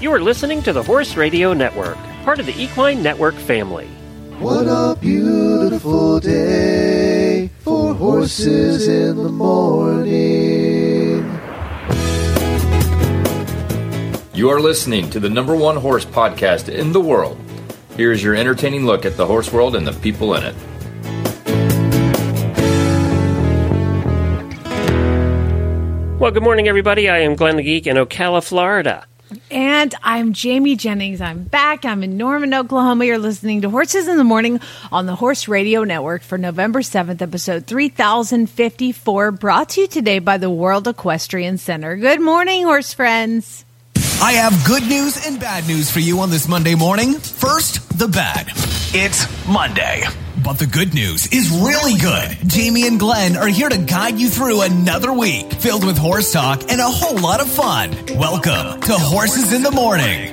You are listening to the Horse Radio Network, part of the Equine Network family. What a beautiful day for horses in the morning. You are listening to the number one horse podcast in the world. Here's your entertaining look at the horse world and the people in it. Well, good morning, everybody. I am Glenn the Geek in Ocala, Florida. And I'm Jamie Jennings. I'm back. I'm in Norman, Oklahoma. You're listening to Horses in the Morning on the Horse Radio Network for November 7th, episode 3054, brought to you today by the World Equestrian Center. Good morning, horse friends. I have good news and bad news for you on this Monday morning. First, the bad. It's Monday. But the good news is really good. Jamie and Glenn are here to guide you through another week filled with horse talk and a whole lot of fun. Welcome to Horses in the Morning.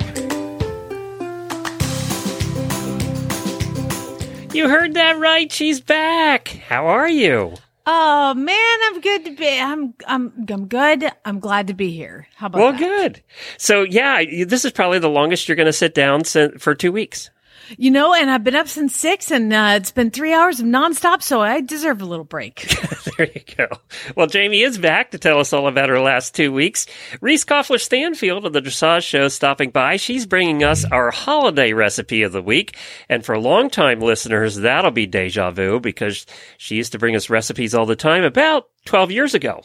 You heard that right. She's back. How are you? Oh man, I'm good to be. I'm I'm I'm good. I'm glad to be here. How about Well, that? good. So, yeah, this is probably the longest you're going to sit down si- for two weeks. You know, and I've been up since six, and uh, it's been three hours of nonstop, so I deserve a little break. there you go. Well, Jamie is back to tell us all about her last two weeks. Reese Koffler Stanfield of the Dressage Show stopping by. She's bringing us our holiday recipe of the week. And for longtime listeners, that'll be deja vu because she used to bring us recipes all the time about 12 years ago.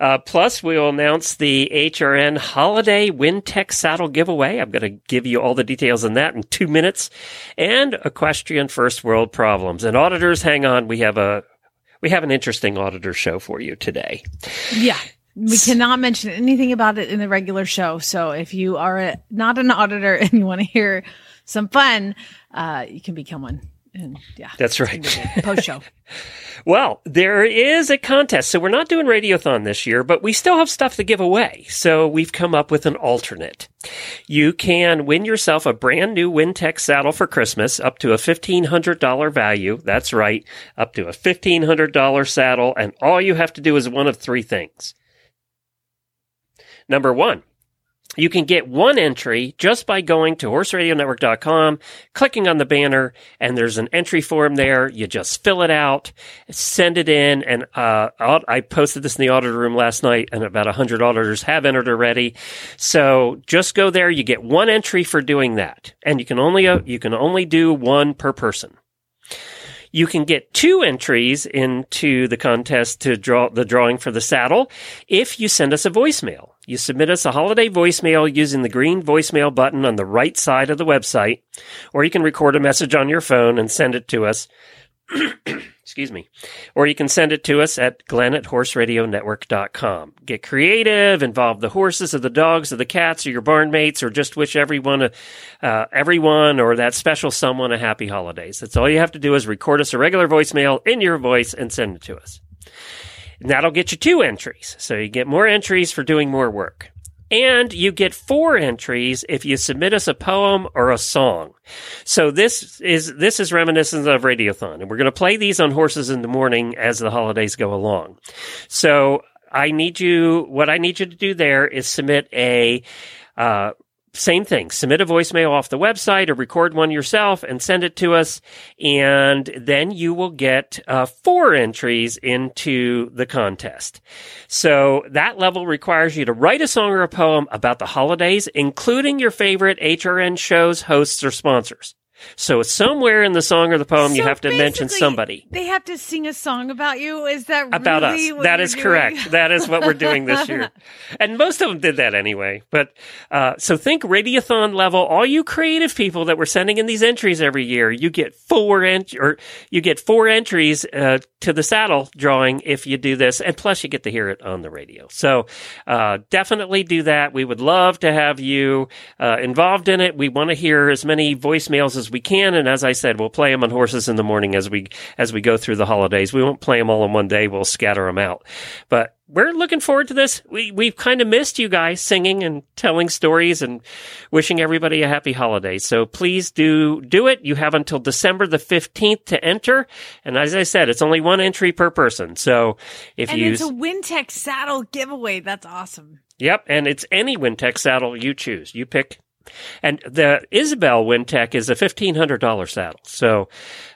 Uh, plus, we'll announce the HRN Holiday Wintec Saddle giveaway. I'm going to give you all the details on that in two minutes. And equestrian first world problems. And auditors, hang on. We have a we have an interesting auditor show for you today. yeah. We cannot mention anything about it in the regular show. So if you are a, not an auditor and you want to hear some fun, uh, you can become one. And yeah, That's right. post show. Well, there is a contest. So we're not doing Radiothon this year, but we still have stuff to give away. So we've come up with an alternate. You can win yourself a brand new Wintec saddle for Christmas up to a $1,500 value. That's right. Up to a $1,500 saddle. And all you have to do is one of three things. Number one, you can get one entry just by going to horseradionetwork.com, clicking on the banner, and there's an entry form there. You just fill it out, send it in, and uh, I'll- posted this in the auditor room last night, and about 100 auditors have entered already. So just go there. You get one entry for doing that, and you can only uh, you can only do one per person. You can get two entries into the contest to draw the drawing for the saddle if you send us a voicemail. You submit us a holiday voicemail using the green voicemail button on the right side of the website, or you can record a message on your phone and send it to us. Excuse me. Or you can send it to us at glenn at horseradionetwork.com. Get creative, involve the horses or the dogs or the cats or your barn mates, or just wish everyone, uh, everyone or that special someone a happy holidays. That's all you have to do is record us a regular voicemail in your voice and send it to us. And that'll get you two entries. So you get more entries for doing more work. And you get four entries if you submit us a poem or a song. So this is this is reminiscent of Radiothon, and we're going to play these on Horses in the Morning as the holidays go along. So I need you. What I need you to do there is submit a. Uh, same thing. Submit a voicemail off the website or record one yourself and send it to us. And then you will get uh, four entries into the contest. So that level requires you to write a song or a poem about the holidays, including your favorite HRN shows, hosts, or sponsors. So somewhere in the song or the poem, you have to mention somebody They have to sing a song about you. Is that about really us. That is doing? correct. That is what we're doing this year. And most of them did that anyway. But uh, so think Radiothon level. All you creative people that were sending in these entries every year, you get four ent- or you get four entries uh, to the saddle drawing if you do this, and plus you get to hear it on the radio. So uh, definitely do that. We would love to have you uh, involved in it. We want to hear as many voicemails as we can, and as I said, we'll play them on horses in the morning as we as we go through the holidays. We won't play them all in one day. We'll scatter them out, but we're looking forward to this. We we've kind of missed you guys singing and telling stories and wishing everybody a happy holiday. So please do do it. You have until December the fifteenth to enter, and as I said, it's only one entry per person. So if And you it's a Wintec saddle giveaway. That's awesome. Yep, and it's any Wintec saddle you choose. You pick And the Isabel Wintec is a $1,500 saddle. So,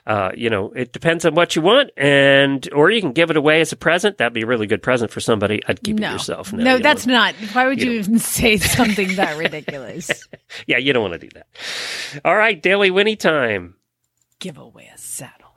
uh, you know, it depends on what you want and, or you can give it away as a present. That'd be a really good present for somebody. I'd keep no. it yourself. No, you that's not. Why would you, you even say something that ridiculous? Yeah, you don't want to do that. All right, Daily Whinney time. Give away a saddle.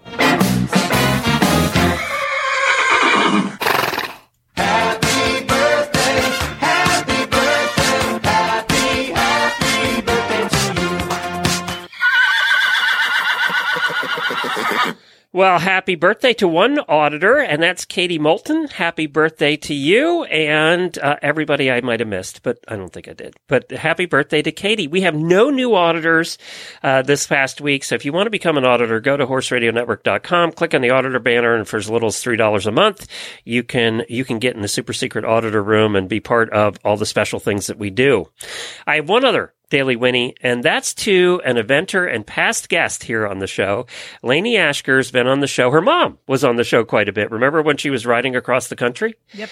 Well, happy birthday to one auditor, and that's Katie Moulton. Happy birthday to you and uh, everybody I might have missed, but I don't think I did. But happy birthday to Katie. We have no new auditors uh, this past week, so if you want to become an auditor, go to horseradionetwork.com, click on the auditor banner, and for as little as three dollars a month, you can you can get in the super secret auditor room and be part of all the special things that we do. I have one other Daily Whinney, and that's to an eventer and past guest here on the show. Lainey Ashker's been on the show. Her mom was on the show quite a bit. Remember when she was riding across the country? Yep.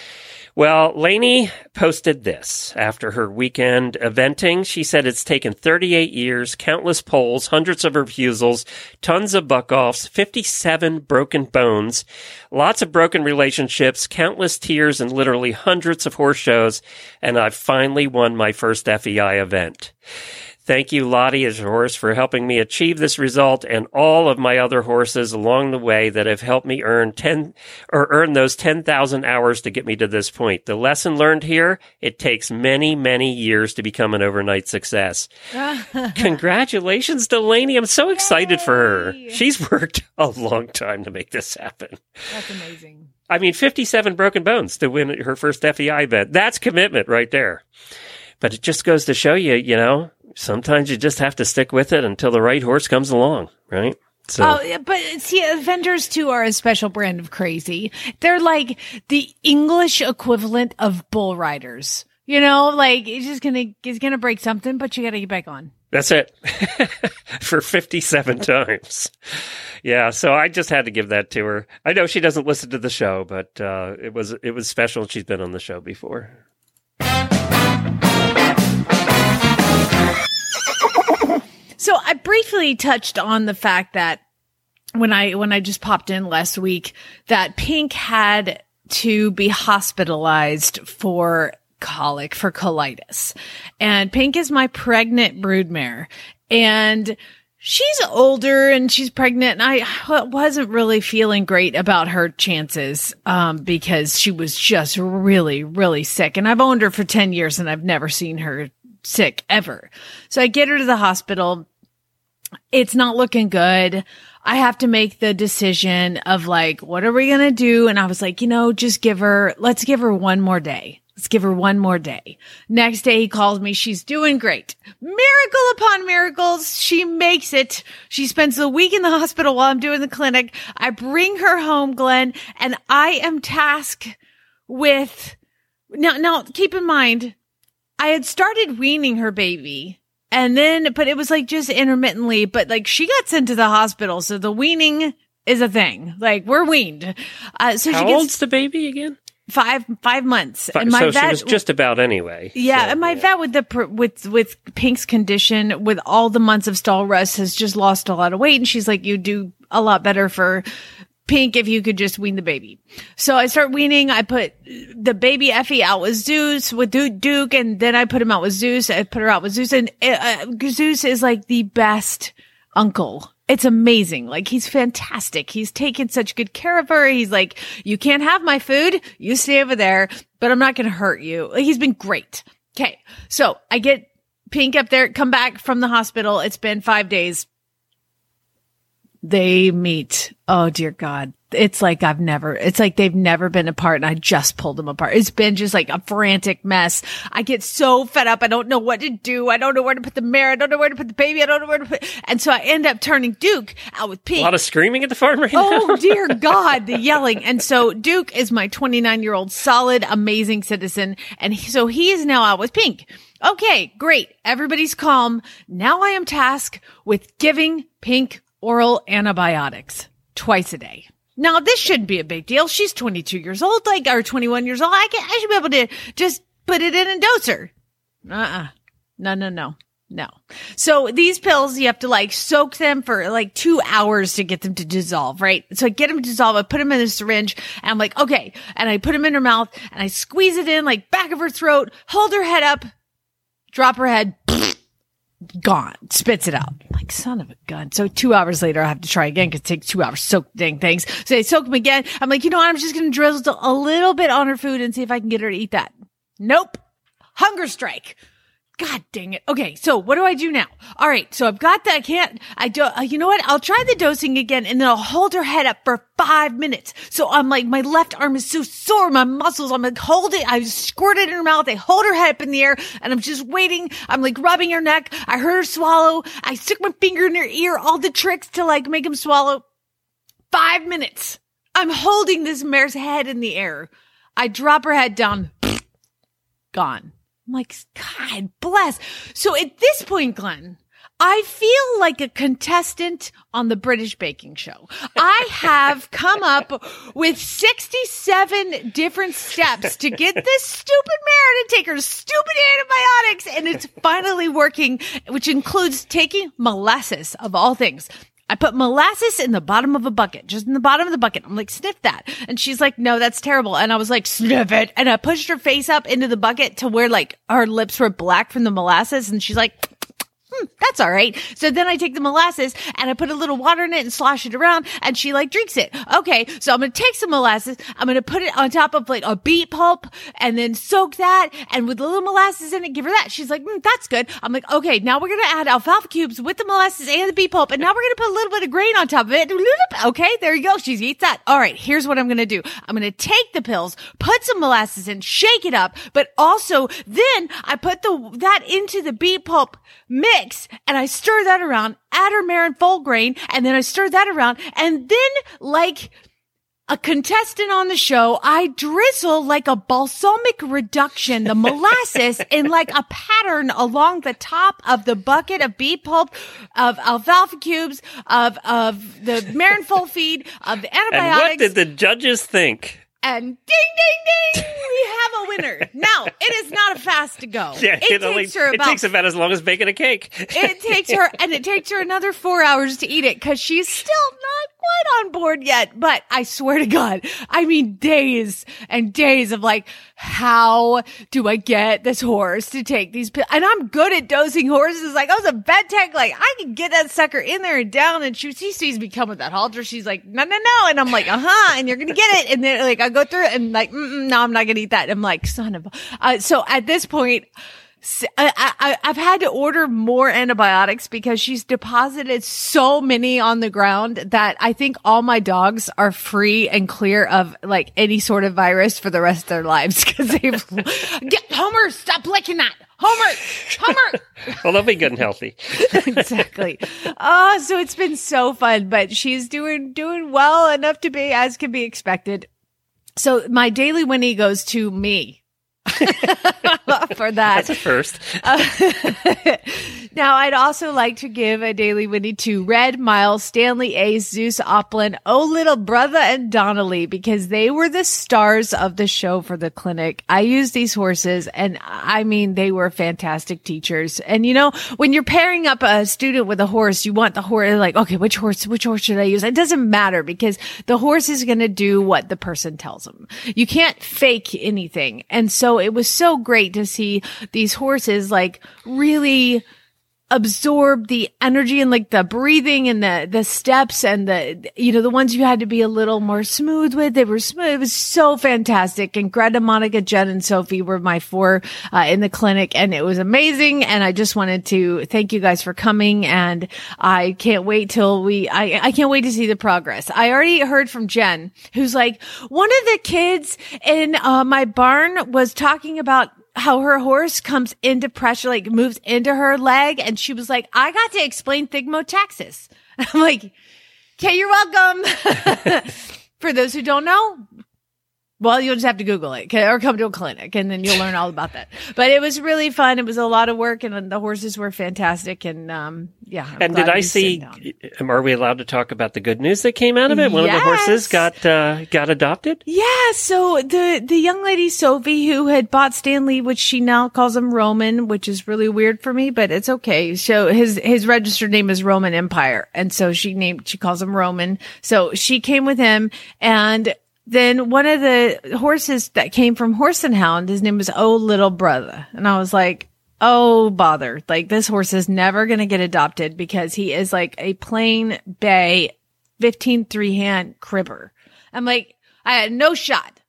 Well, Lainey posted this after her weekend eventing. She said it's taken 38 years, countless poles, hundreds of refusals, tons of buck offs, 57 broken bones, lots of broken relationships, countless tears, and literally hundreds of horse shows. And I've finally won my first FEI event. Thank you, Lottie, as a horse, for helping me achieve this result and all of my other horses along the way that have helped me earn 10 or earn those 10,000 hours to get me to this point. The lesson learned here, it takes many, many years to become an overnight success. Congratulations, Delaney. I'm so excited for her. She's worked a long time to make this happen. That's amazing. I mean, 57 broken bones to win her first FEI event. That's commitment right there. But it just goes to show you, you know, sometimes you just have to stick with it until the right horse comes along, right? So, Oh, but see, vendors too are a special brand of crazy. They're like the English equivalent of bull riders. You know, like it's just gonna it's gonna break something, but you got to get back on. that's it for 57 times. Yeah. So I just had to give that to her. I know she doesn't listen to the show, but, uh, it was, it was special. She's been on the show before. So I briefly touched on the fact that when I when I just popped in last week that Pink had to be hospitalized for colic for colitis. And Pink is my pregnant broodmare and she's older and she's pregnant and I wasn't really feeling great about her chances um because she was just really really sick and I've owned her for 10 years and I've never seen her sick ever. So I get her to the hospital it's not looking good. I have to make the decision of like, what are we going to do? And I was like, you know, just give her, let's give her one more day. Let's give her one more day. Next day he calls me. She's doing great. Miracle upon miracles. She makes it. She spends the week in the hospital while I'm doing the clinic. I bring her home, Glenn, and I am tasked with now, now keep in mind, I had started weaning her baby and then, but it was like just intermittently, but like she got sent to the hospital. So the weaning is a thing. Like we're weaned. Uh, so How she gets old's the baby again? five, five months. Fi- and my so vet, she was just about anyway. yeah, So, and my vet with the with with Pink's condition, with all the months of stall rest, has just lost a lot of weight, and she's like, "You do a lot better for Pink if you could just wean the baby." So I start weaning. I put the baby Effie out with Zeus with Duke, and then I put him out with Zeus. I put her out with Zeus, and uh, Zeus is like the best uncle. It's amazing. Like he's fantastic. He's taken such good care of her. He's like, you can't have my food. You stay over there, but I'm not going to hurt you. Like, he's been great. Okay. So I get Pink up there, come back from the hospital. It's been five days. They meet. Oh dear God. It's like I've never, it's like they've never been apart and I just pulled them apart. It's been just like a frantic mess. I get so fed up. I don't know what to do. I don't know where to put the mare. I don't know where to put the baby. I don't know where to put, and so I end up turning Duke out with Pink. A lot of screaming at the farm right oh, now. Oh dear God, the yelling. And so Duke is my 29 year old solid, amazing citizen. And he- so he is now out with Pink. Okay, great. Everybody's calm. Now I am tasked with giving Pink oral antibiotics twice a day. Now this shouldn't be a big deal. She's 22 years old, like, or 21 years old. I can, I should be able to just put it in and dose her. Uh-uh. No, no, no. No. So these pills, you have to like soak them for like two hours to get them to dissolve, right? So I get them to dissolve. I put them in a syringe and I'm like, okay. And I put them in her mouth and I squeeze it in like back of her throat, hold her head up, drop her head, gone, spits it out. Like, son of a gun. So two hours later, I have to try again because it takes two hours to soak dang things. So I soak them again. I'm like, you know what? I'm just going to drizzle a little bit on her food and see if I can get her to eat that. Nope. Hunger strike. God dang it. Okay. So what do I do now? All right. So I've got that. I can't, I do, uh, you know what? I'll try the dosing again and then I'll hold her head up for five minutes. So I'm like, my left arm is so sore. My muscles, I'm like, hold it. I squirt it in her mouth. I hold her head up in the air and I'm just waiting. I'm like rubbing her neck. I heard her swallow. I stick my finger in her ear, all the tricks to like make him swallow. Five minutes. I'm holding this mare's head in the air. I drop her head down. Gone. I'm like, God bless. So at this point, Glenn, I feel like a contestant on the British baking show. I have come up with 67 different steps to get this stupid mare to take her stupid antibiotics and it's finally working, which includes taking molasses of all things. I put molasses in the bottom of a bucket, just in the bottom of the bucket. I'm like, sniff that. And she's like, no, that's terrible. And I was like, sniff it. And I pushed her face up into the bucket to where like her lips were black from the molasses. And she's like, hmm, that's all right. So then I take the molasses and I put a little water in it and slosh it around and she like drinks it. Okay. So I'm going to take some molasses. I'm going to put it on top of like a beet pulp and then soak that and with a little molasses in it, give her that. She's like, mm, that's good. I'm like, okay, now we're going to add alfalfa cubes with the molasses and the beet pulp. And now we're going to put a little bit of grain on top of it. Okay. There you go. She eats that. All right. Here's what I'm going to do. I'm going to take the pills, put some molasses in, shake it up, but also then I put the, that into the beet pulp mix and I stir that around, add her marin full grain, and then I stir that around. And then like a contestant on the show, I drizzle like a balsamic reduction, the molasses in like a pattern along the top of the bucket of beet pulp, of alfalfa cubes, of, of the marin full feed, of the antibiotics. And what did the judges think? and ding, ding, ding, we have a winner. Now, it is not a fast to go. Yeah, it, only- takes her it takes about as long as baking a cake. it takes her and it takes her another four hours to eat it because she's still not quite on board yet. But I swear to God, I mean days and days of like, how do I get this horse to take these pills? And I'm good at dosing horses. Like I was a vet tech. Like I can get that sucker in there and down. And she, she sees me come with that halter. She's like, no, no, no. And I'm like, uh huh. And you're going to get it. And then like I go through it and like, no, I'm not going to eat that. I'm like, son of, a-" uh, so at this point, I, I, I've had to order more antibiotics because she's deposited so many on the ground that I think all my dogs are free and clear of like any sort of virus for the rest of their lives because they've get Homer, stop licking that. Homer, Homer. well, they'll be good and healthy. exactly. Oh, so it's been so fun, but she's doing doing well enough to be as can be expected. So my daily Whinney goes to me. for that. That's a first. Now, I'd also like to give a daily Whinney to Red, Miles, Stanley, Ace, Zeus, Oplin, Oh Little Brother, and Donnelly because they were the stars of the show for the clinic. I used these horses and I mean, they were fantastic teachers. And you know, when you're pairing up a student with a horse, you want the horse like, okay, which horse, which horse should I use? It doesn't matter because the horse is going to do what the person tells them. You can't fake anything. And so it was so great to see these horses like really absorb the energy and like the breathing and the the steps and the you know the ones you had to be a little more smooth with. They were smooth. It was so fantastic. And greta monica jen and sophie were my four uh, in the clinic and it was amazing. And i just wanted to thank you guys for coming and i can't wait till we i i can't wait to see the progress. I already heard from jen who's like one of the kids in uh, my barn was talking about how her horse comes into pressure, like moves into her leg. And she was like, I got to explain thigmotaxis. I'm like, okay, you're welcome. For those who don't know, Well, you'll just have to Google it or come to a clinic and then you'll learn all about that. But it was really fun. It was a lot of work and the horses were fantastic. And, um, yeah. I'm And did I see? um, Are we allowed to talk about the good news that came out of it? One of the horses got uh, got adopted. Yeah, so the the young lady Sophie who had bought Stanley, which she now calls him Roman, which is really weird for me, but it's okay. So his his registered name is Roman Empire, and so she named she calls him Roman. So she came with him, and then one of the horses that came from Horse and Hound, his name was Oh Little Brother, and I was like. Oh, bother. Like this horse is never going to get adopted because he is like a plain bay 15 three hand cribber. I'm like, I had no shot.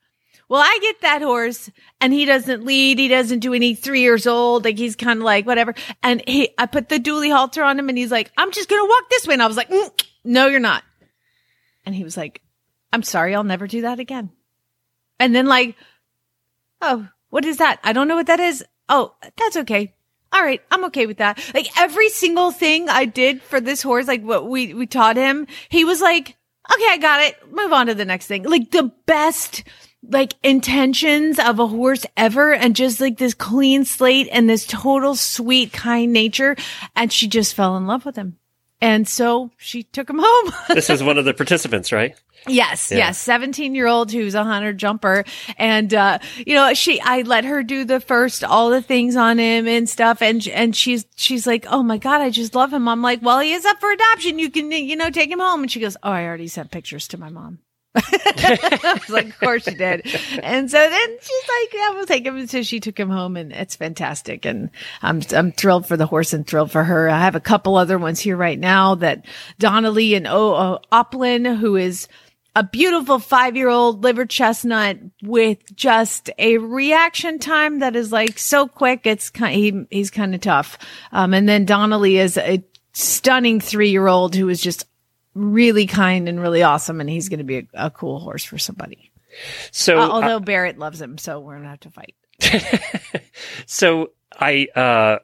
Well, I get that horse and he doesn't lead. He doesn't do any three years old. Like he's kind of like whatever. And he, I put the dually halter on him and he's like, I'm just going to walk this way. And I was like, "Mm, no, you're not. And he was like, I'm sorry. I'll never do that again. And then like, oh, what is that? I don't know what that is. Oh, that's okay. All right, I'm okay with that. Like every single thing I did for this horse, like what we we taught him, he was like, "Okay, I got it. Move on to the next thing." Like the best like intentions of a horse ever and just like this clean slate and this total sweet kind nature and she just fell in love with him. And so she took him home. This is one of the participants, right? Yes, Yeah. yes, seventeen year old who's a hunter jumper, and uh, you know she, I let her do the first all the things on him and stuff, and and she's she's like, oh my god, I just love him. I'm like, well, he is up for adoption. You can you know take him home, and she goes, oh, I already sent pictures to my mom. I was like, of course you did. And so then she's like, yeah, we'll take him. So she took him home and it's fantastic. And I'm, I'm thrilled for the horse and thrilled for her. I have a couple other ones here right now that Donnelly and O, o Oplin, who is a beautiful five year old liver chestnut with just a reaction time that is like so quick. It's kind, he, he's kind of tough. Um, and then Donnelly is a stunning three year old who is just really kind and really awesome. And he's going to be a, a cool horse for somebody. So, Uh, although Barrett loves him. So we're going to have to fight. so I, uh,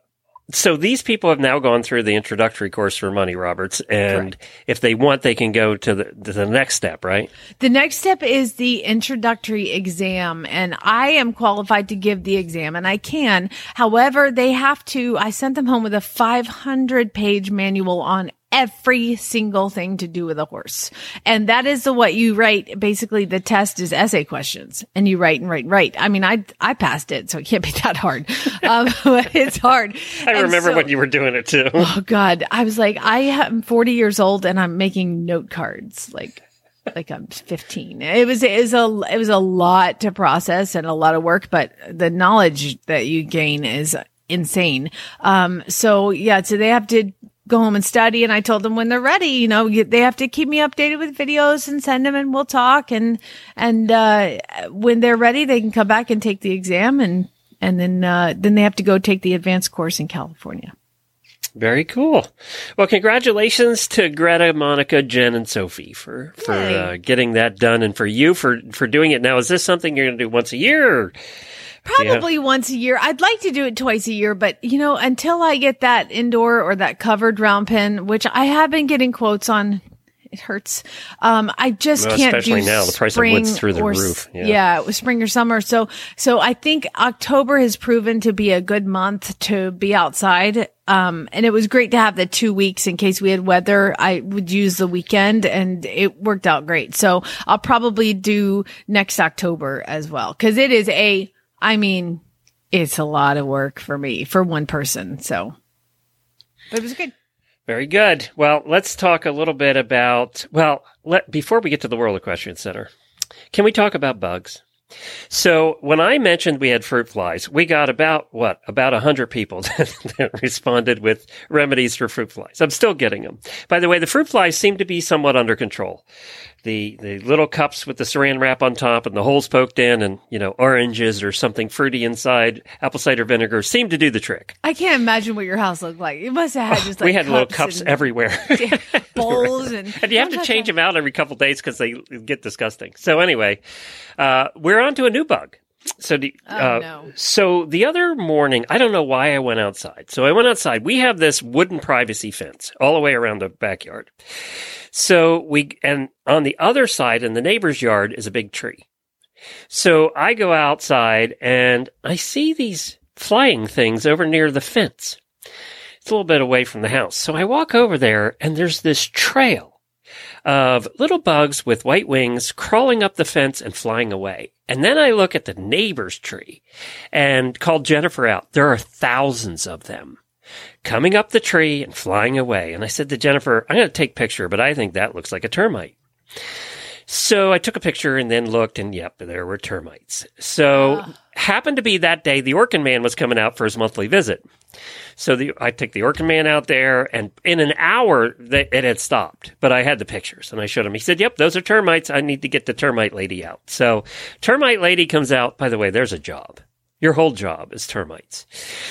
so these people have now gone through the introductory course for Monty Roberts, and if they want, they can go to the to the next step, right? The next step is the introductory exam, and I am qualified to give the exam, and I can. However, they have to, I sent them home with a 500 page manual on every single thing to do with a horse. And that is the what you write. Basically, the test is essay questions and you write and write and write. I mean, I, I passed it, so it can't be that hard. Um, but it's hard. I And remember so- when you were doing it too. Oh God. I was like, I am 40 years old and I'm making note cards. Like, like I'm 15. It was, it was a, it was a lot to process and a lot of work, but the knowledge that you gain is insane. Um, so yeah, so they have to go home and study. And I told them when they're ready, you know, you- they have to keep me updated with videos and send them and we'll talk. And, and, uh, when they're ready, they can come back and take the exam and, and then, uh, then they have to go take the advanced course in California. Very cool. Well, congratulations to Greta, Monica, Jen, and Sophie for for uh, getting that done, and for you for for doing it. Now, is this something you're going to do once a year? Or? Probably once a year. I'd like to do it twice a year, but you know, until I get that indoor or that covered round pen, which I have been getting quotes on, it hurts. Um, I just Well, can't especially do now, the price of wood's through the or roof. Yeah. Yeah. it was spring or summer. So, so I think October has proven to be a good month to be outside. Um, and it was great to have the two weeks in case we had weather. I would use the weekend and it worked out great. So I'll probably do next October as well. Cause it is a, I mean, it's a lot of work for me for one person. So, but it was good. Very good. Well, let's talk a little bit about. Well, let before we get to the World Equestrian Center, can we talk about bugs? So when I mentioned we had fruit flies, we got about what about a hundred people that responded with remedies for fruit flies. I'm still getting them. By the way, the fruit flies seem to be somewhat under control. The the little cups with the saran wrap on top and the holes poked in, and you know oranges or something fruity inside, apple cider vinegar seemed to do the trick. I can't imagine what your house looked like. You must have had just like we had little cups everywhere. bowls, and and you have to change them out every couple days because they get disgusting. So anyway, uh, we're on to a new bug. So the, uh, no. so the other morning, I don't know why I went outside. So I went outside. We have this wooden privacy fence all the way around the backyard. So we, and on the other side in the neighbor's yard is a big tree. So I go outside and I see these flying things over near the fence. It's a little bit away from the house. So I walk over there and there's this trail of little bugs with white wings crawling up the fence and flying away. And then I look at the neighbor's tree and called Jennifer out. There are thousands of them coming up the tree and flying away. And I said to Jennifer, I'm going to take a picture, but I think that looks like a termite. So I took a picture and then looked, and yep, there were termites. So ah. happened to be that day the Orkin man was coming out for his monthly visit. So the, I took the Orkin man out there, and in an hour it had stopped. But I had the pictures, and I showed him. He said, "Yep, those are termites. I need to get the termite lady out." So termite lady comes out. By the way, there's a job. Your whole job is termites.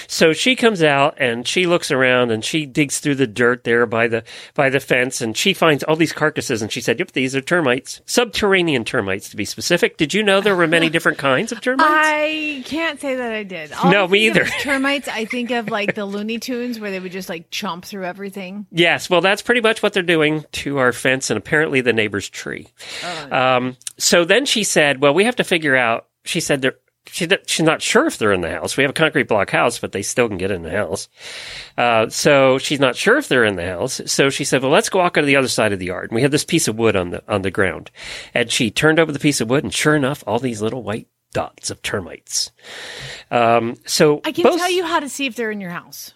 So she comes out and she looks around and she digs through the dirt there by the by the fence and she finds all these carcasses and she said, "Yep, these are termites, subterranean termites to be specific." Did you know there were many different kinds of termites? I can't say that I did. All No, I me either. Termites. I think of like the Looney Tunes where they would just like chomp through everything. Yes, well, that's pretty much what they're doing to our fence and apparently the neighbor's tree. Um, so then she said, "Well, we have to figure out." She said, she, "She's not sure if they're in the house. We have a concrete block house, but they still can get in the house." Uh, so she's not sure if they're in the house. So she said, "Well, let's go walk on the other side of the yard." And we had this piece of wood on the on the ground, and she turned over the piece of wood, and sure enough, all these little white dots of termites. Um, so I can both- tell you how to see if they're in your house.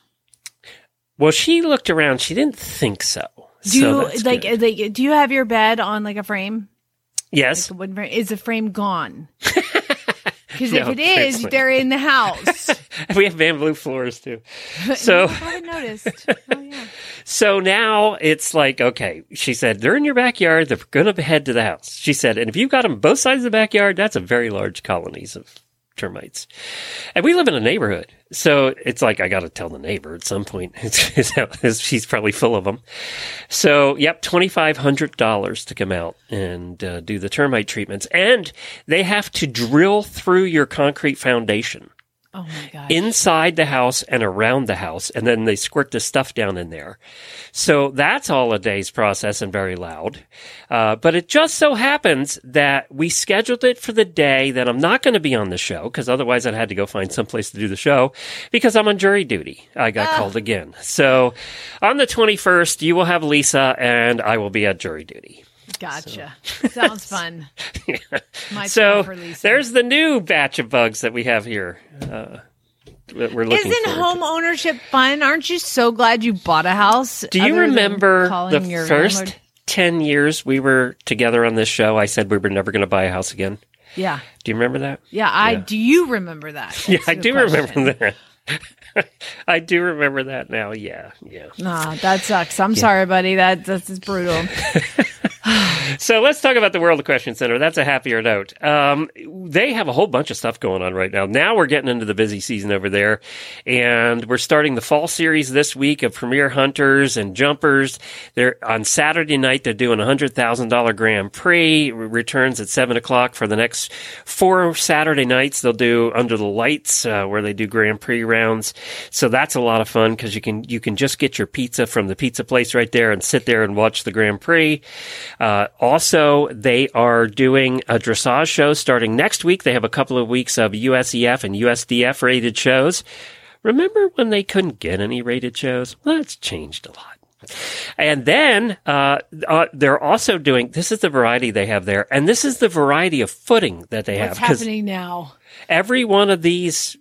Well, she looked around. She didn't think so. Do So you like, good. like? Do you have your bed on like a frame? yes. The wooden frame? Is the frame gone? Because if No, it is, they're in the house. we have bamboo floors too. So, I noticed. Oh yeah. so now it's like, okay, she said, they're in your backyard. They're going to head to the house. She said, and if you've got them both sides of the backyard, that's a very large colonies of termites. And we live in a neighborhood. So it's like, I got to tell the neighbor at some point. She's probably full of them. So, yep, $2,500 to come out and uh, do the termite treatments. And they have to drill through your concrete foundation. Oh my god. inside the house and around the house, and then they squirt the stuff down in there. So that's all a day's process and very loud. Uh, but it just so happens that we scheduled it for the day that I'm not going to be on the show, because otherwise I'd had to go find someplace to do the show, because I'm on jury duty. I got called again. So on the 21st, you will have Lisa, and I will be at jury duty. Gotcha. Sounds fun. My So turn for Lisa. there's the new batch of bugs that we have here. Uh, that we're looking Isn't forward to. home ownership fun? Aren't you so glad you bought a house? Do you remember the your first landlord? 10 years we were together on this show? I said we were never going to buy a house again. Yeah, Do you remember that? yeah. I Yeah. do. You remember that? Yeah, I do question. remember that. I do remember that now. Yeah, yeah. Nah, that sucks. I'm sorry, buddy. That that's brutal. So let's talk about the World Equestrian Center. That's a happier note. Um, they have a whole bunch of stuff going on right now. Now we're getting into the busy season over there, and we're starting the fall series this week of Premier Hunters and Jumpers. They're on Saturday night. They're doing a hundred thousand dollar Grand Prix returns at seven o'clock for the next four Saturday nights. They'll do Under the Lights, uh, where they do Grand Prix rounds. So that's a lot of fun because you can you can just get your pizza from the pizza place right there and sit there and watch the Grand Prix. Uh, also, they are doing a dressage show starting next week. They have a couple of weeks of USEF and USDF rated shows. Remember when they couldn't get any rated shows? Well, that's changed a lot. And then uh, uh, they're also doing this is the variety they have there, and this is the variety of footing that they have. What's happening now? every one of these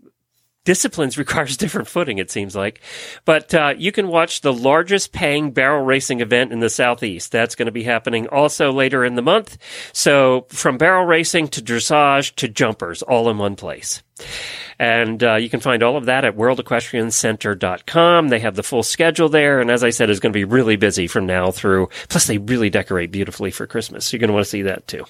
disciplines requires different footing, it seems like. But uh, you can watch the largest paying barrel racing event in the Southeast. That's going to be happening also later in the month. So from barrel racing to dressage to jumpers, all in one place. And uh, you can find all of that at worldequestriancenter.com. They have the full schedule there. And as I said, it's going to be really busy from now through. Plus, they really decorate beautifully for Christmas. You're going to want to see that too.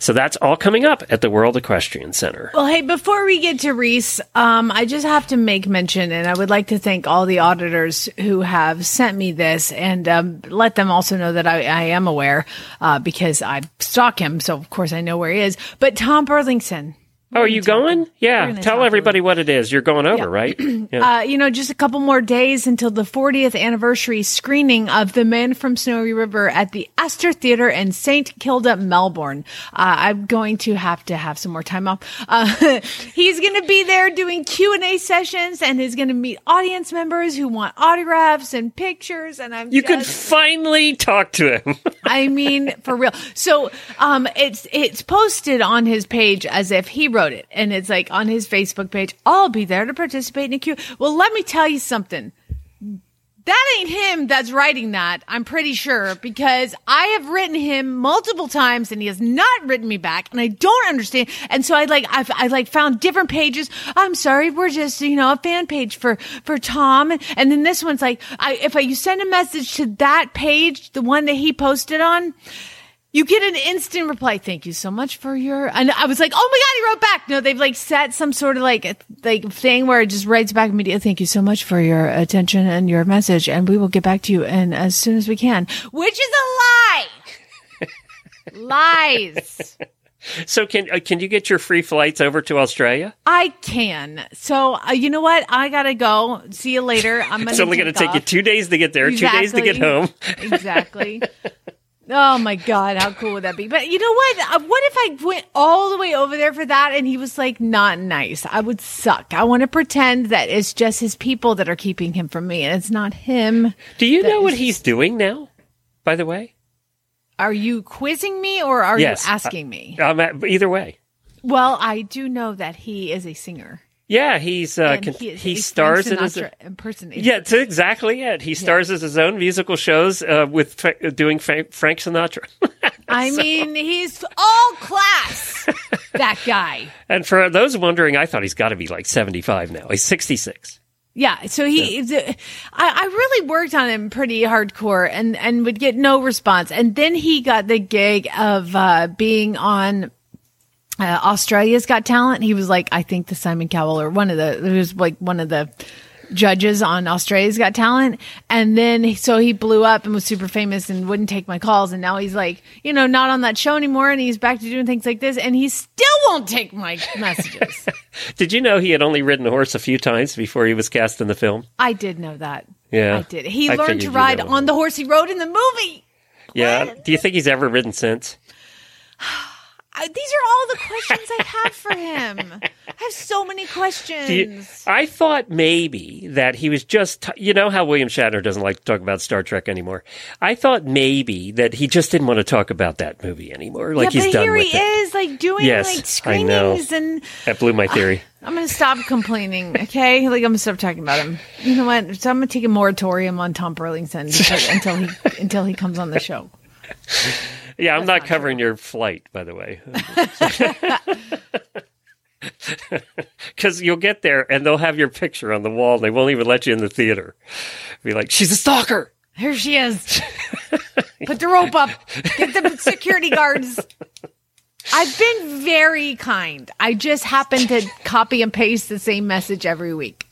So that's all coming up at the World Equestrian Center. Well, hey, before we get to Reese, um, I just have to make mention, and I would like to thank all the auditors who have sent me this and um, let them also know that I, I am aware uh, because I stalk him. So, of course, I know where he is. But Tom Burlinson, Oh, are you going? Yeah. Tell everybody what it is. You're going over, right? Yeah. Uh, you know, just a couple more days until the 40th anniversary screening of The Man from Snowy River at the Astor Theatre in St. Kilda, Melbourne. Uh, I'm going to have to have some more time off. Uh, he's going to be there doing Q and A sessions, and he's going to meet audience members who want autographs and pictures. And I'm you could finally talk to him. I mean, for real. So, um, it's it's posted on his page as if he wrote it, and it's like on his Facebook page. I'll be there to participate in a Q. Well, let me tell you something. That ain't him that's writing that. I'm pretty sure because I have written him multiple times and he has not written me back and I don't understand. And so I like, I've, I like found different pages. I'm sorry. We're just, you know, a fan page for, for Tom. And then this one's like, I, if I, you send a message to that page, the one that he posted on, you get an instant reply. Thank you so much for your. And I was like, oh my god, he wrote back. No, they've like set some sort of like like thing where it just writes back immediately. Thank you so much for your attention and your message, and we will get back to you and as soon as we can. Which is a lie. Lies. so can uh, can you get your free flights over to Australia? I can. So uh, you know what? I gotta go. See you later. I'm gonna. It's only going to take take you two days to get there, two days to get home. exactly. Oh my god, how cool would that be? But you know what? Uh, What if I went all the way over there for that and he was like not nice? I would suck. I want to pretend that it's just his people that are keeping him from me and it's not him. Do you know what he's doing now? By the way, Are you quizzing me or are Yes. you asking me? uh, either way. Well, I do know that he is a singer. Yeah, he's uh, con- he, he stars in his. Sinatra impersonator. Yeah, that's exactly it. He stars as his own musical shows uh, with fra- doing Fra- Frank Sinatra. I mean, he's all class. that guy. and for those wondering, I thought he's got to be like seventy-five now. He's sixty-six. Yeah, so he, the- I, I really worked on him pretty hardcore and, and would get no response. And then he got the gig of, uh, being on, uh, Australia's Got Talent. He was like, I think the Simon Cowell or one of the, it was like one of the judges on Australia's Got Talent. And then, so he blew up and was super famous and wouldn't take my calls. And now he's like, you know, not on that show anymore. And he's back to doing things like this. And he still won't take my messages. Did you know he had only ridden a horse a few times before he was cast in the film? I did know that. Yeah, I did. He I learned to ride on the horse he rode in the movie. Yeah. Do you think he's ever ridden since? I, these are all the questions I have for him. I have so many questions. You- I thought maybe that he was just, t- you know how William Shatner doesn't like to talk about Star Trek anymore. I thought maybe that he just didn't want to talk about that movie anymore. Like yeah, he's but done here with he it. is, like doing Yes, like screenings, and That blew my theory. I'm gonna stop complaining. Okay, like I'm gonna stop talking about him. You know what? So I'm gonna take a moratorium on Tom Burlinson until he until he comes on the show. Yeah, I'm not covering your flight, by the way. Because you'll get there and they'll have your picture on the wall and they won't even let you in the theater. Be like, she's a stalker. Here she is. Put the rope up. Get the security guards. I've been very kind. I just happen to copy and paste the same message every week.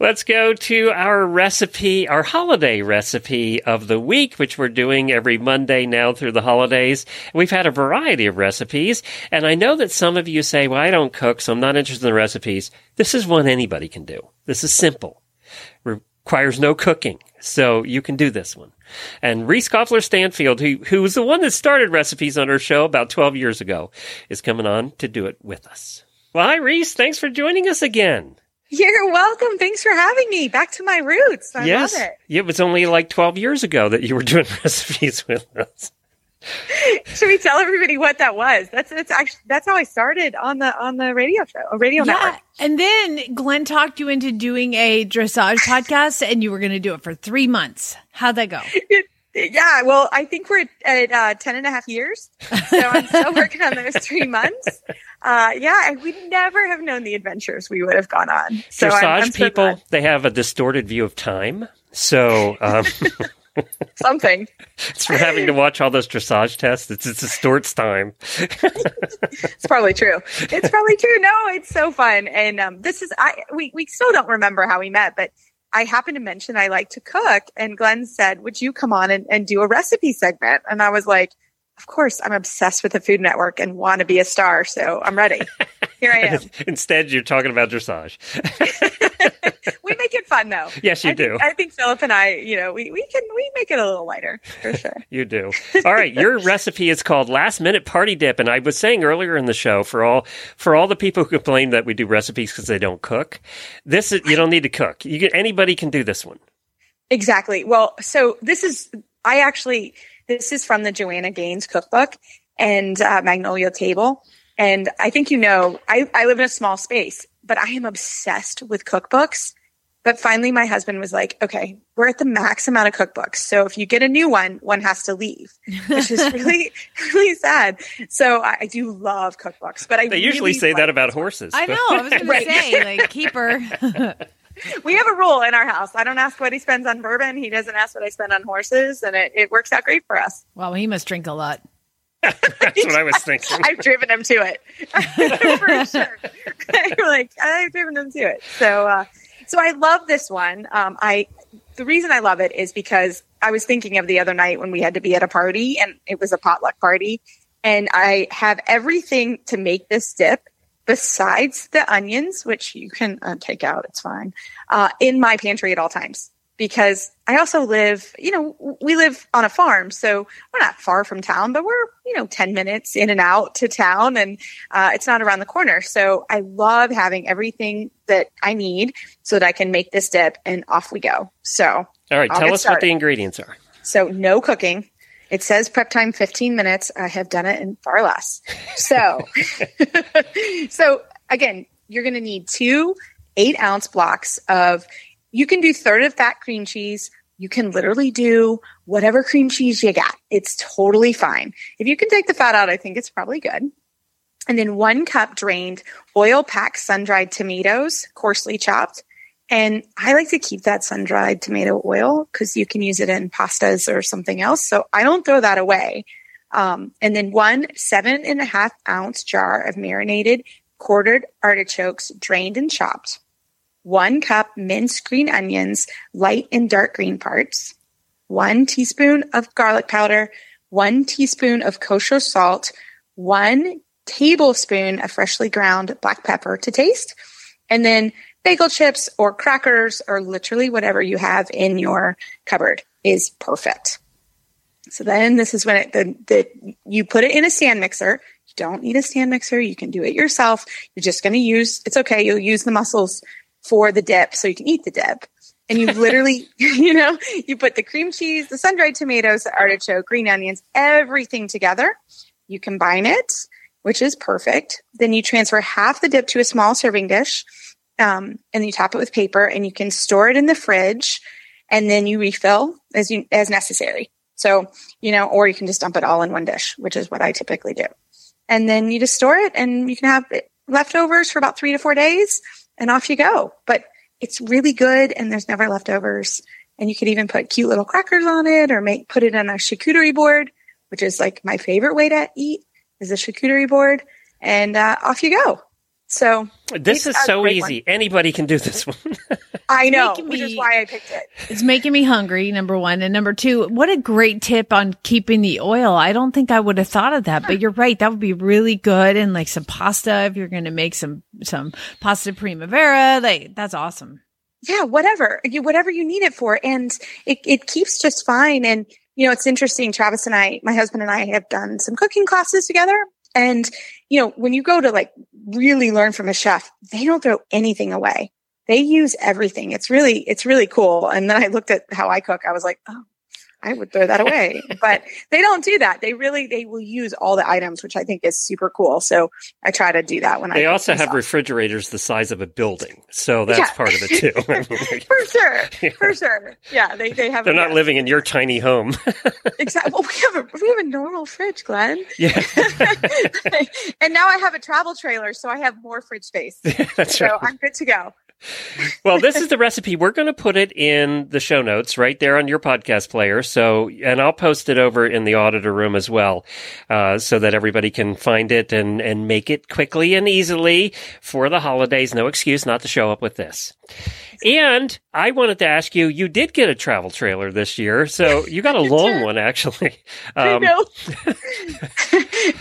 Let's go to our recipe, our holiday recipe of the week, which we're doing every Monday now through the holidays. We've had a variety of recipes, and I know that some of you say, well, I don't cook, so I'm not interested in the recipes. This is one anybody can do. This is simple. Requires no cooking, so you can do this one. And Reese Koffler Stanfield, who, who was the one that started recipes on our show about 12 years ago, is coming on to do it with us. Well, hi, Reese. Thanks for joining us again. You're welcome. Thanks for having me. Back to my roots. I yes. love it. It was only like 12 years ago that you were doing recipes with us. Should we tell everybody what that was? That's that's actually that's how I started on the on the radio show, a radio Yeah. network. And then Glenn talked you into doing a dressage podcast and you were going to do it for three months. How'd that go? Yeah, well, I think we're at uh, 10 and a half years. So I'm still working on those three months. Uh, yeah, and we'd never have known the adventures we would have gone on. So Dressage I'm, I'm so people, glad. they have a distorted view of time. So um, something. it's for having to watch all those dressage tests. It's, it distorts time. It's probably true. It's probably true. No, it's so fun. And um, this is I we we still don't remember how we met, but I happened to mention I like to cook, and Glenn said, "Would you come on and, and do a recipe segment?" And I was like, of course, I'm obsessed with the Food Network and want to be a star. So I'm ready. Here I am. Instead, you're talking about dressage. we make it fun though. Yes, you I do. Think, I think Philip and I, you know, we, we can we make it a little lighter for sure. You do. All right, your recipe is called Last Minute Party Dip, and I was saying earlier in the show for all for all the people who complain that we do recipes because they don't cook, this is you don't need to cook. You can, anybody can do this one. Exactly. Well, so this is I actually this is from the Joanna Gaines cookbook and uh, Magnolia Table, and I think you know I I live in a small space, but I am obsessed with cookbooks. But finally, my husband was like, okay, we're at the max amount of cookbooks. So if you get a new one, one has to leave, which is really, really sad. So I, I do love cookbooks, but I They usually really say that about horses. I but- know. I was going Right. to say, like, keep her. We have a rule in our house. I don't ask what he spends on bourbon. He doesn't ask what I spend on horses, and it, it works out great for us. well, he must drink a lot. That's what I was thinking. I've driven him to it for sure. Like I've driven him to it. So, uh, so I love this one. Um, I the reason I love it is because I was thinking of the other night when we had to be at a party and it was a potluck party, and I have everything to make this dip besides the onions, which you can uh, take out. It's fine uh, in my pantry at all times because I also live, you know, we live on a farm, so we're not far from town, but we're, you know, 10 minutes in and out to town and uh, it's not around the corner. So I love having everything that I need so that I can make this dip and off we go. So, All right, I'll tell us what the ingredients are. so no cooking. It says prep time 15 minutes. I have done it in far less. So, so again, you're going to need two eight ounce blocks of, you can do third of fat cream cheese. You can literally do whatever cream cheese you got. It's totally fine. If you can take the fat out, I think it's probably good. And then one cup drained oil packed sun dried tomatoes, coarsely chopped. And I like to keep that sun dried tomato oil because you can use it in pastas or something else. So I don't throw that away. Um, and then one seven and a half ounce jar of marinated quartered artichokes, drained and chopped. One cup minced green onions, light and dark green parts. One teaspoon of garlic powder. One teaspoon of kosher salt. One tablespoon of freshly ground black pepper to taste. And then bagel chips or crackers or literally whatever you have in your cupboard is perfect. So then this is when it, the, the, you put it in a stand mixer. You don't need a stand mixer. You can do it yourself. You're just going to use, it's okay. You'll use the muscles for the dip so you can eat the dip. And you literally, you know, you put the cream cheese, the sun dried tomatoes, the artichoke, green onions, everything together. You combine it, which is perfect. Then you transfer half the dip to a small serving dish. Um, and you top it with paper and you can store it in the fridge and then you refill as you, as necessary. So, you know, or you can just dump it all in one dish, which is what I typically do. And then you just store it and you can have it leftovers for about three to four days and off you go. But it's really good and there's never leftovers. And you could even put cute little crackers on it or make, put it on a charcuterie board, which is like my favorite way to eat is a charcuterie board and uh, off you go. So This is so great easy. Anybody can do this one. I know, making which is why I picked it. It's making me hungry, number one. And number two, what a great tip on keeping the oil. I don't think I would have thought of that, but you're right. That would be really good. And like some pasta, if you're going to make some, some pasta primavera, like that's awesome. yeah, whatever, you, whatever you need it for. And it, it keeps just fine. And, you know, it's interesting. Travis and I, my husband and I have done some cooking classes together. And, you know, when you go to like really learn from a chef, they don't throw anything away. They use everything. It's really, it's really cool. And then I looked at how I cook. I was like, oh, I would throw that away, but they don't do that. They really, they will use all the items, which I think is super cool. So I try to do that when I, They also have refrigerators the size of a building, so that's Yeah. part of it too. I mean, for sure, for sure. Yeah, they they have. They're not yeah. living in your tiny home. Exactly. Well, we have a we have a normal fridge, Glenn, yeah, and now I have a travel trailer, so I have more fridge space. that's So right. I'm good to go. Well, this is the recipe. We're going to put it in the show notes right there on your podcast player. So, and I'll post it over in the auditor room as well, uh, so that everybody can find it and, and make it quickly and easily for the holidays. No excuse not to show up with this. And I wanted to ask you, you did get a travel trailer this year. So you got a long one, actually. I Um, know.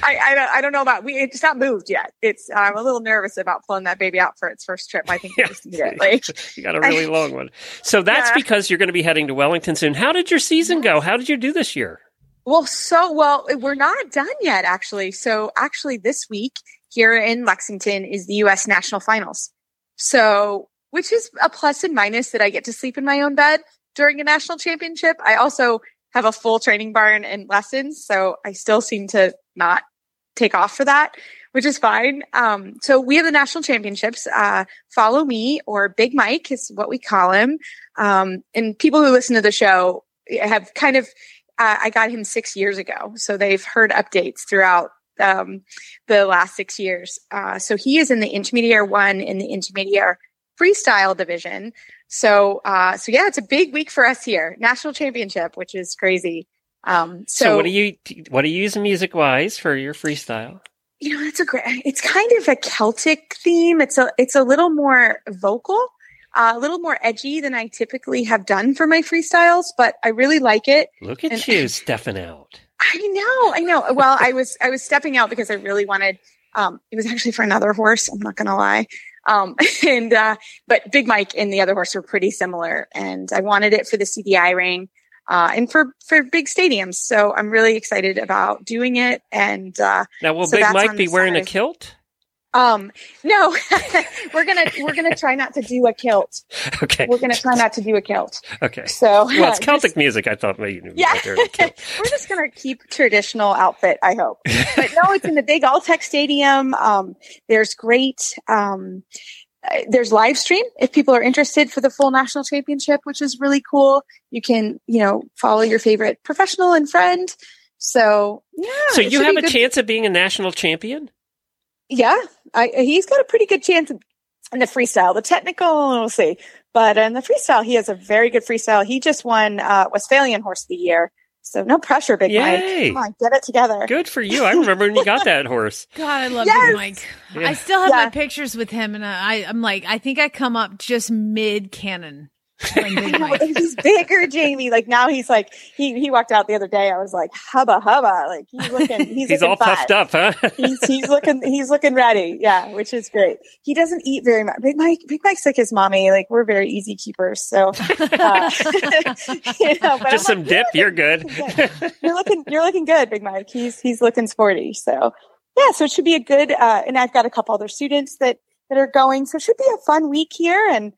I, I, don't, I don't know about we. It's not moved yet. It's I'm a little nervous about pulling that baby out for its first trip. I think Yeah. just Like you got a really long one. So that's Yeah. because you're going to be heading to Wellington soon. How did your season go? How did you do this year? Well, so well, we're not done yet, actually. So, actually, this week here in Lexington is the U.S. national finals. So, which is a plus and minus that I get to sleep in my own bed during a national championship. I also have a full training barn and lessons, so I still seem to not take off for that, which is fine. Um, so we have the national championships. Uh, follow me or Big Mike is what we call him. Um, and people who listen to the show have kind of uh, I got him six years ago, so they've heard updates throughout um, the last six years. Uh, so he is in the intermediate one in the intermediate freestyle division. So, uh, so yeah, it's a big week for us here, national championship, which is crazy. Um, so, So, what do you what do you use music wise for your freestyle? You know, it's a great, it's kind of a Celtic theme. It's a, it's a little more vocal, uh, a little more edgy than I typically have done for my freestyles, but I really like it. Look at And- you stepping out. I know, I know. Well, I was I was stepping out because I really wanted. Um, it was actually for another horse. I'm not gonna lie. Um, and uh, but Big Mike and the other horse were pretty similar, and I wanted it for the CDI ring. Uh, and for, for big stadiums. So I'm really excited about doing it. And, uh, Now, will So Big Mike be wearing a kilt? um, no, we're going to, we're to try not to do a kilt. Okay. We're going to try not to do a kilt. Okay. So Well, it's just- Celtic music. I thought maybe you Yeah. We're just going to keep traditional outfit, I hope. But no, it's in the big Alltech Stadium. Um, there's great, um, there's live stream if people are interested for the full national championship, which is really cool. You can, you know, follow your favorite professional and friend. So yeah. So you have a good. chance of being a national champion? Yeah, I, he's got a pretty good chance in the freestyle. The technical, we'll see. But in the freestyle, he has a very good freestyle. He just won uh, Westphalian Horse of the Year. So no pressure, Big Yay. Mike. Come on, get it together. Good for you. I remember when you got that horse. God, I love Yes! Big Mike. Yeah. I still have Yeah. my pictures with him, and I, I'm like, I think I come up just mid cannon. When Big I know, Mike. and he's bigger, Jamie. Like now he's like he he walked out the other day. I was like hubba hubba. Like he's looking he's, He's looking all fine. puffed up, huh? He's he's looking he's looking ready. Yeah, which is great. He doesn't eat very much. Big Mike Big Mike's like his mommy. Like we're very easy keepers. So uh, you know, but Just I'm some like, dip. You're good. you're looking you're looking good, Big Mike. He's he's looking sporty. So yeah, so it should be a good uh and I've got a couple other students that that are going. So it should be a fun week here and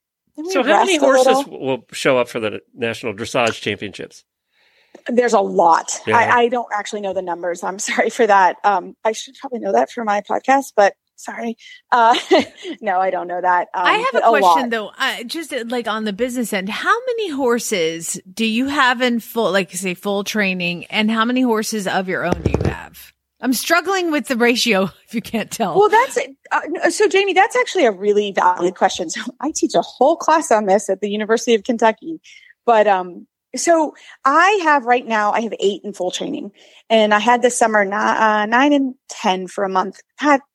So how many rest a little. horses will show up for the national dressage championships? There's a lot. Yeah. I, I don't actually know the numbers. I'm sorry for that. Um, I should probably know that for my podcast, but sorry. Uh, no, I don't know that. Um, I have a lot. question though, uh, just like on the business end, how many horses do you have in full, like say full training and how many horses of your own do you have? I'm struggling with the ratio if you can't tell. Well, that's uh, so, Jamie. That's actually a really valid question. So, I teach a whole class on this at the University of Kentucky. But um, so I have right now. I have eight in full training, and I had this summer uh, nine and ten for a month.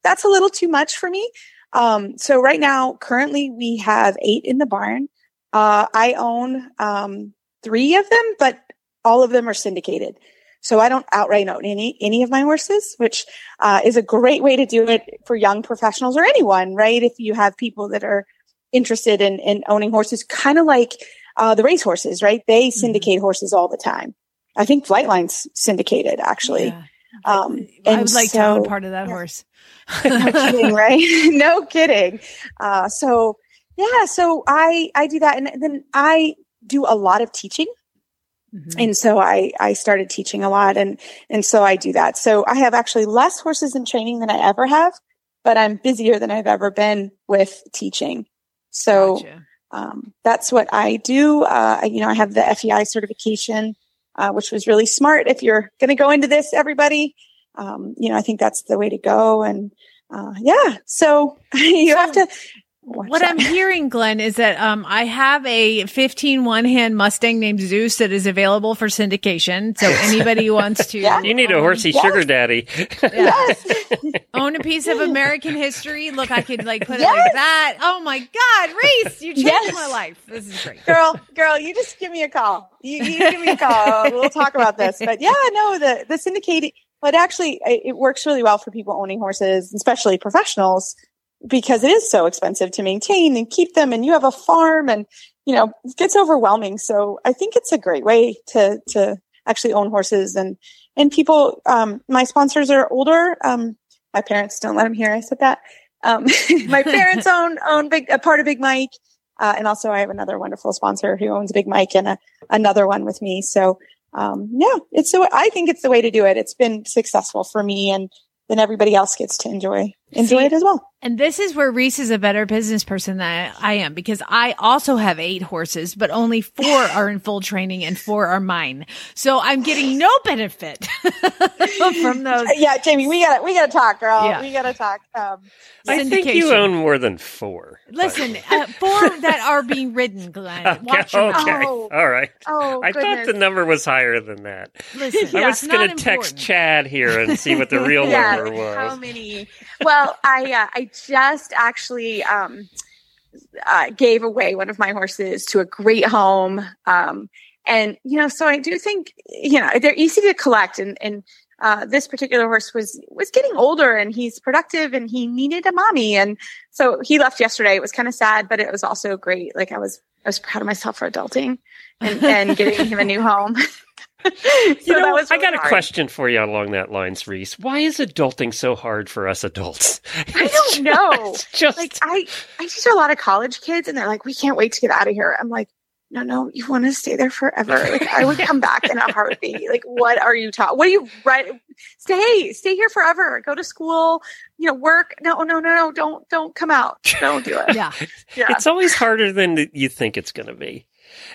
That's a little too much for me. Um, so right now, currently, we have eight in the barn. Uh, I own um, three of them, but all of them are syndicated. So I don't outright own any any of my horses, which uh, is a great way to do it for young professionals or anyone, right? If you have people that are interested in, in owning horses, kind of like uh, the race horses, right? They syndicate horses all the time. I think Flightline's syndicated actually. Yeah. Um, I and would like to own part of that yeah. horse. no kidding, right? no kidding. Uh, so yeah, so I I do that, and then I do a lot of teaching Mhm. and so I I started teaching a lot and and so I do that. So I have actually less horses in training than I ever have, but I'm busier than I've ever been with teaching. So Gotcha. um, that's what I do. Uh, I- you know, I have the FEI certification, uh, which was really smart. If you're going to go into this, everybody, um, you know, I think that's the way to go. And uh, yeah, so you have to What that. I'm hearing, Glenn, is that um, I have a 15 one hand Mustang named Zeus that is available for syndication. So anybody who wants to Yeah. You need a horsey sugar daddy. own a piece of American history, look, I could like put it like that. Oh my God, Reese, you changed Yes. my life. This is great. girl, girl, you just give me a call. You, you give me a call. We'll talk about this. But yeah, no, the the syndicating, but actually, it it works really well for people owning horses, especially professionals, because it is so expensive to maintain and keep them. And you have a farm, and you know, it gets overwhelming. So I think it's a great way to to actually own horses and and people. Um, my sponsors are older. Um, my parents don't let them hear I said that. Um, my parents own own big a part of Big Mike. Uh, and also I have another wonderful sponsor who owns Big Mike and a, another one with me. So, um, yeah, it's so I think it's the way to do it. It's been successful for me and then everybody else gets to enjoy, enjoy See, it as well. And this is where Reese is a better business person than I am because I also have eight horses, but only four are in full training and four are mine. So I'm getting no benefit from those. Yeah, Jamie, we gotta, we gotta talk, girl. Yeah. We gotta talk. Um, I think you own more than four. Listen, uh, four that are being ridden, Glenn. Okay, Watch your mouth. okay. Oh. all right. oh, I thought the number was higher than that. Listen, I was it's going to text. Chad here and see what the real yeah, number was. how many? Well, I uh, I just actually um, uh, gave away one of my horses to a great home, um, and you know, so I do think you know they're easy to collect, and and uh, this particular horse was was getting older, and he's productive, and he needed a mommy, and so he left yesterday. It was kind of sad, but it was also great. Like I was I was proud of myself for adulting and, and getting him a new home. so You know, that was I really got a hard. question for you along that lines, Reese. Why is adulting so hard for us adults? I don't know. It's just like I, I teach a lot of college kids and they're like, we can't wait to get out of here. I'm like, no, no, you want to stay there forever. Like I would come back in a heartbeat. Like, what are you taught? What are you right? Stay, stay here forever. Go to school, you know, work. No, no, no, no. Don't, don't come out. Don't do it. Yeah. Yeah. it's always harder than you think it's going to be.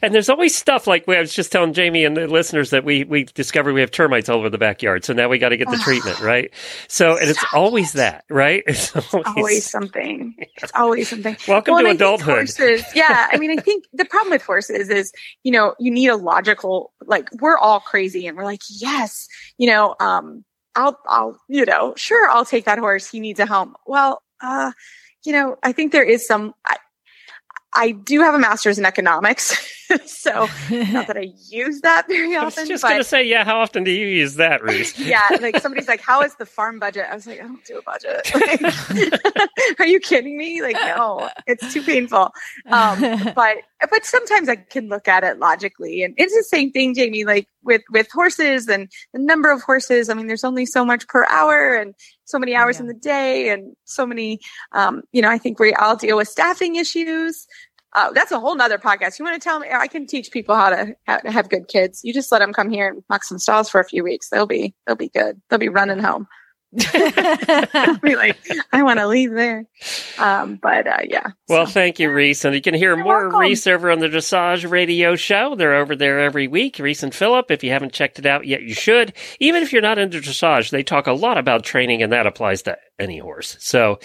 And there's always stuff like I was just telling Jamie and the listeners that we we discovered we have termites all over the backyard, so now we got to get the treatment right. So and it's always that, right? It's always, always something. It's always something. Welcome Well, to adulthood. Horses, yeah, I mean, I think the problem with horses is, you know, you need a logical. Like we're all crazy, and we're like, yes, you know, um, I'll, I'll, you know, sure, I'll take that horse. He needs a home. Well, uh, you know, I think there is some. I, I do have a master's in economics, so not that I use that very often. I was just going to say, yeah. How often do you use that, Reese? yeah, like somebody's like, "How is the farm budget?" I was like, "I don't do a budget." Like, are you kidding me? Like, no, it's too painful. Um, but but sometimes I can look at it logically, and it's the same thing, Jamie. Like with with horses and the number of horses. I mean, there's only so much per hour, and so many hours Yeah. in the day, and so many. Um, you know, I think we all deal with staffing issues. Uh, that's a whole nother podcast. You want to tell me? I can teach people how to, how to have good kids. You just let them come here and knock some stalls for a few weeks. They'll be they'll be good. They'll be running home. Be like, I want to leave there. Um, but uh, yeah. Well, So, thank you, Reese. And you can hear more of welcome. Reese over on the Dressage Radio Show. They're over there every week. Reese and Philip, if you haven't checked it out yet, you should. Even if you're not into dressage, they talk a lot about training, and that applies to any horse. So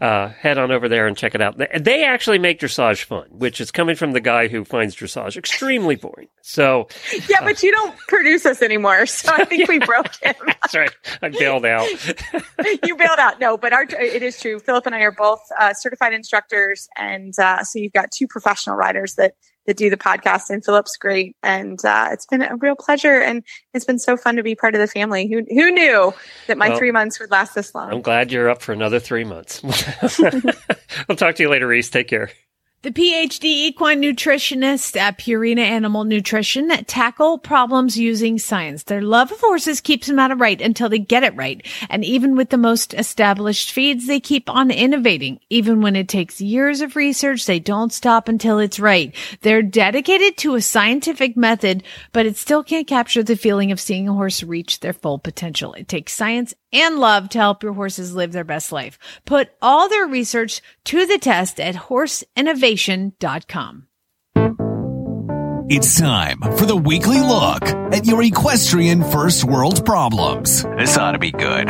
uh, head on over there and check it out. They- actually make dressage fun, which is coming from the guy who finds dressage extremely boring. So yeah, but you don't produce us anymore, so I think we broke him. that's right. I bailed out. you bailed out. No, but our it is true. Philip and I are both uh, certified instructors, and uh, so you've got two professional riders that that do the podcast. And Philip's great, and uh, it's been a real pleasure, and it's been so fun to be part of the family. Who who knew that my Well, three months would last this long? I'm glad you're up for another three months. I'll talk to you later, Reese. Take care. The PhD equine nutritionist at Purina Animal Nutrition tackle problems using science. Their love of horses keeps them out of right until they get it right. And even with the most established feeds, they keep on innovating. Even when it takes years of research, they don't stop until it's right. They're dedicated to a scientific method, but it still can't capture the feeling of seeing a horse reach their full potential. It takes science and love to help your horses live their best life. Put all their research to the test at horseinnovation.com. It's time for the weekly look at your equestrian first world problems. This ought to be good.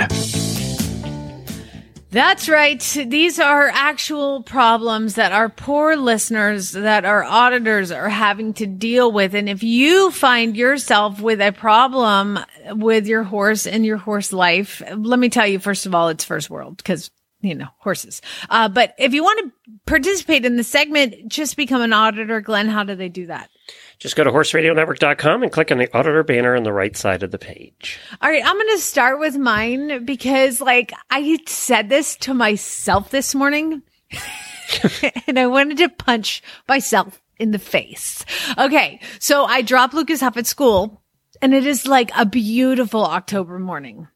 That's right. These are actual problems that our poor listeners, that our auditors are having to deal with. And if you find yourself with a problem with your horse and your horse life, let me tell you, first of all, it's first world because you know, horses. Uh, but if you want to participate in the segment, just become an auditor. Glenn, how do they do that? Just go to horseradionetwork.com and click on the auditor banner on the right side of the page. All right, I'm going to start with mine because, like, I said this to myself this morning and I wanted to punch myself in the face. Okay, so I drop Lucas off at school and it is like a beautiful October morning.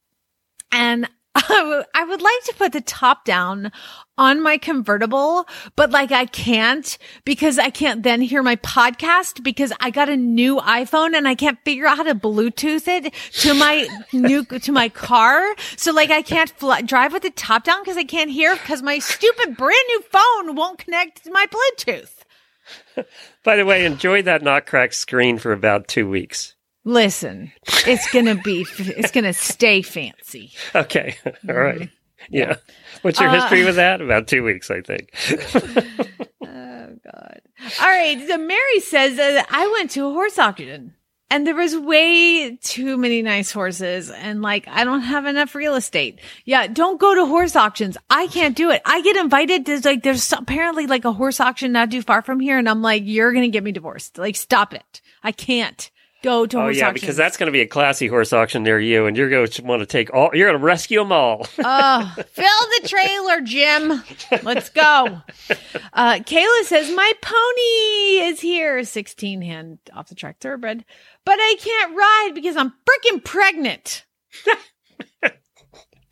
And I would like to put the top down on my convertible, but like I can't because I can't then hear my podcast because I got a new iPhone and I can't figure out how to Bluetooth it to my new, to my car. So like I can't drive with the top down because I can't hear because my stupid brand new phone won't connect to my Bluetooth. By the way, enjoy that not cracked screen for about two weeks. Listen, it's gonna be, it's gonna stay fancy. Okay. All right. Mm-hmm. Yeah. What's your history uh, with that? About two weeks, I think. Oh God. All right. So Mary says that I went to a horse auction and there was way too many nice horses and like I don't have enough real estate. Yeah. Don't go to horse auctions. I can't do it. I get invited to like, there's apparently like a horse auction not too far from here. And I'm like, you're going to get me divorced. Like, stop it. I can't go to oh horse yeah, auctions. because that's going to be a classy horse auction near you, and you're going to want to take all. You're going to rescue them all. Oh, fill the trailer, Jim. Let's go. Uh, Kayla says, My pony is here. 16 hand off the track thoroughbred, but I can't ride because I'm freaking pregnant.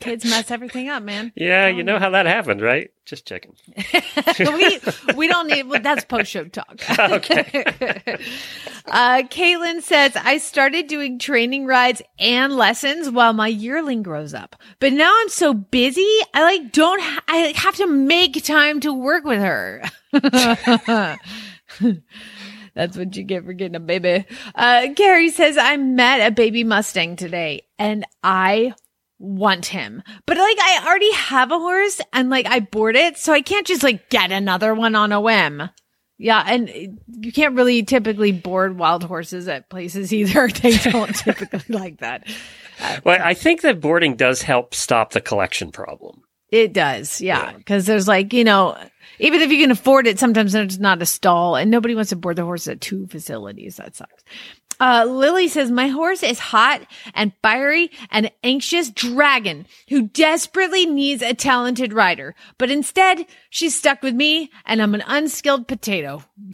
Kids mess everything up, man. yeah, you know how that happened, right? Just checking. we we don't need well, that's post show talk. Okay. uh, Caitlin says I started doing training rides and lessons while my yearling grows up, but now I'm so busy. I like don't ha- I have to make time to work with her. That's what you get for getting a baby. Uh, Gary says I met a baby Mustang today and I want him. But like I already have a horse and like I board it, so I can't just like get another one on a whim. Yeah, and you can't really typically board wild horses at places either. They don't typically like that. Well, I think that boarding does help stop the collection problem. It does, yeah. Because there's like, you know, even if you can afford it, sometimes there's not a stall and nobody wants to board the horse at two facilities. That sucks. Uh, Lily says, my horse is hot and fiery and anxious dragon who desperately needs a talented rider. But instead, she's stuck with me and I'm an unskilled potato.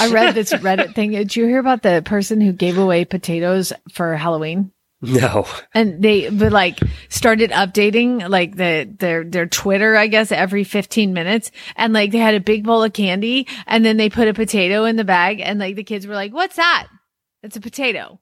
I read this Reddit thing. Did you hear about the person who gave away potatoes for Halloween? No. and they but like started updating like the their their Twitter, I guess, every 15 minutes. And like they had a big bowl of candy and then they put a potato in the bag and like the kids were like, What's that? It's a potato.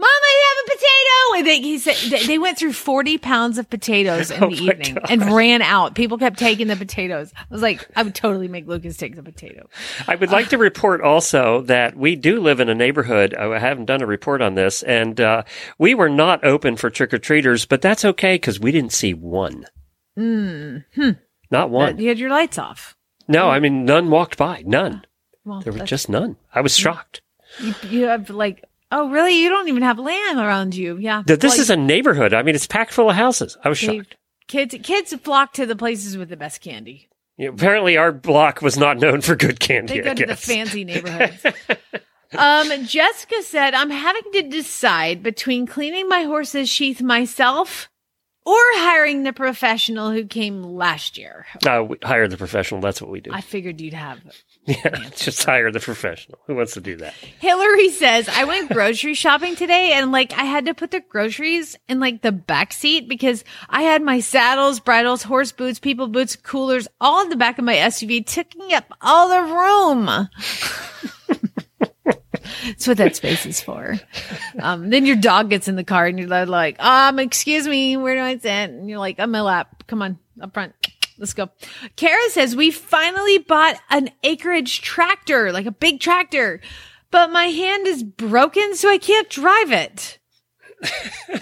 Mom, I have a potato. And they, he said they- went through 40 pounds of potatoes in Oh the evening God. and ran out. People kept taking the potatoes. I was like, I would totally make Lucas take the potato. I would like to report also that we do live in a neighborhood. I haven't done a report on this, and uh, we were not open for trick or treaters, but that's okay because we didn't see one. Mm. Not one. You had your lights off. No, I mean none walked by. None. Well, There were just none. I was shocked. you, you have like, oh, really? You don't even have land around you. Yeah. This Well, is a neighborhood. I mean, it's packed full of houses. I was shocked. Kids, kids flock to the places with the best candy. Know, apparently, our block was not known for good candy. They go to the fancy neighborhoods. um, Jessica said, "I'm having to decide between cleaning my horse's sheath myself or hiring the professional who came last year." Uh, we hire the professional. That's what we do. I figured you'd have. Yeah, just hire the professional. Who wants to do that? Hillary says, I went grocery shopping today and like I had to put the groceries in like the back seat because I had my saddles, bridles, horse boots, people boots, coolers all in the back of my SUV, taking up all the room. That's what that space is for. Um, then your dog gets in the car and you're like, um, excuse me, where do I sit? And you're like, on my lap. Come on, up front. Let's go. Kara says, we finally bought an acreage tractor, like a big tractor, but my hand is broken, so I can't drive it.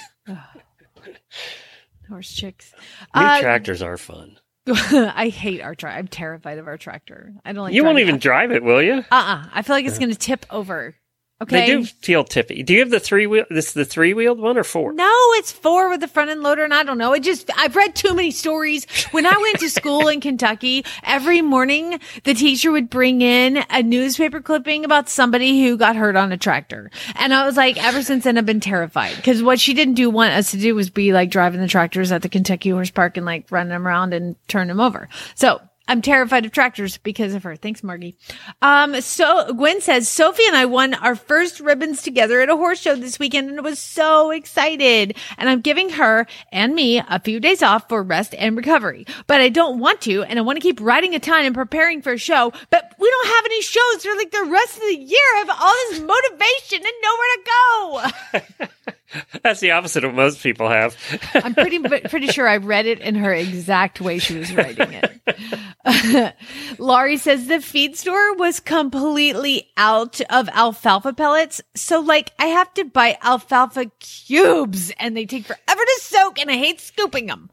Horse chicks. New Uh, tractors are fun. I hate our tractor. I'm terrified of our tractor. I don't like. You won't even it. drive it, will you? Uh uh I feel like it's going to tip over. Okay. They do feel tippy. Do you have the three wheel? This is the three wheeled one or four? No, it's four with the front end loader, and I don't know. It just I've read too many stories. When I went to school in Kentucky, every morning the teacher would bring in a newspaper clipping about somebody who got hurt on a tractor, and I was like, ever since then I've been terrified because what she didn't do want us to do was be like driving the tractors at the Kentucky Horse Park and like running them around and turn them over. So. I'm terrified of tractors because of her. Thanks, Margie. Um, so Gwen says Sophie and I won our first ribbons together at a horse show this weekend and was so excited. And I'm giving her and me a few days off for rest and recovery. But I don't want to, and I want to keep riding a ton and preparing for a show. But we don't have any shows for like the rest of the year. I have all this motivation and nowhere to go. That's the opposite of what most people have. I'm pretty pretty sure I read it in her exact way she was writing it. Laurie says the feed store was completely out of alfalfa pellets, so like I have to buy alfalfa cubes, and they take forever to soak, and I hate scooping them.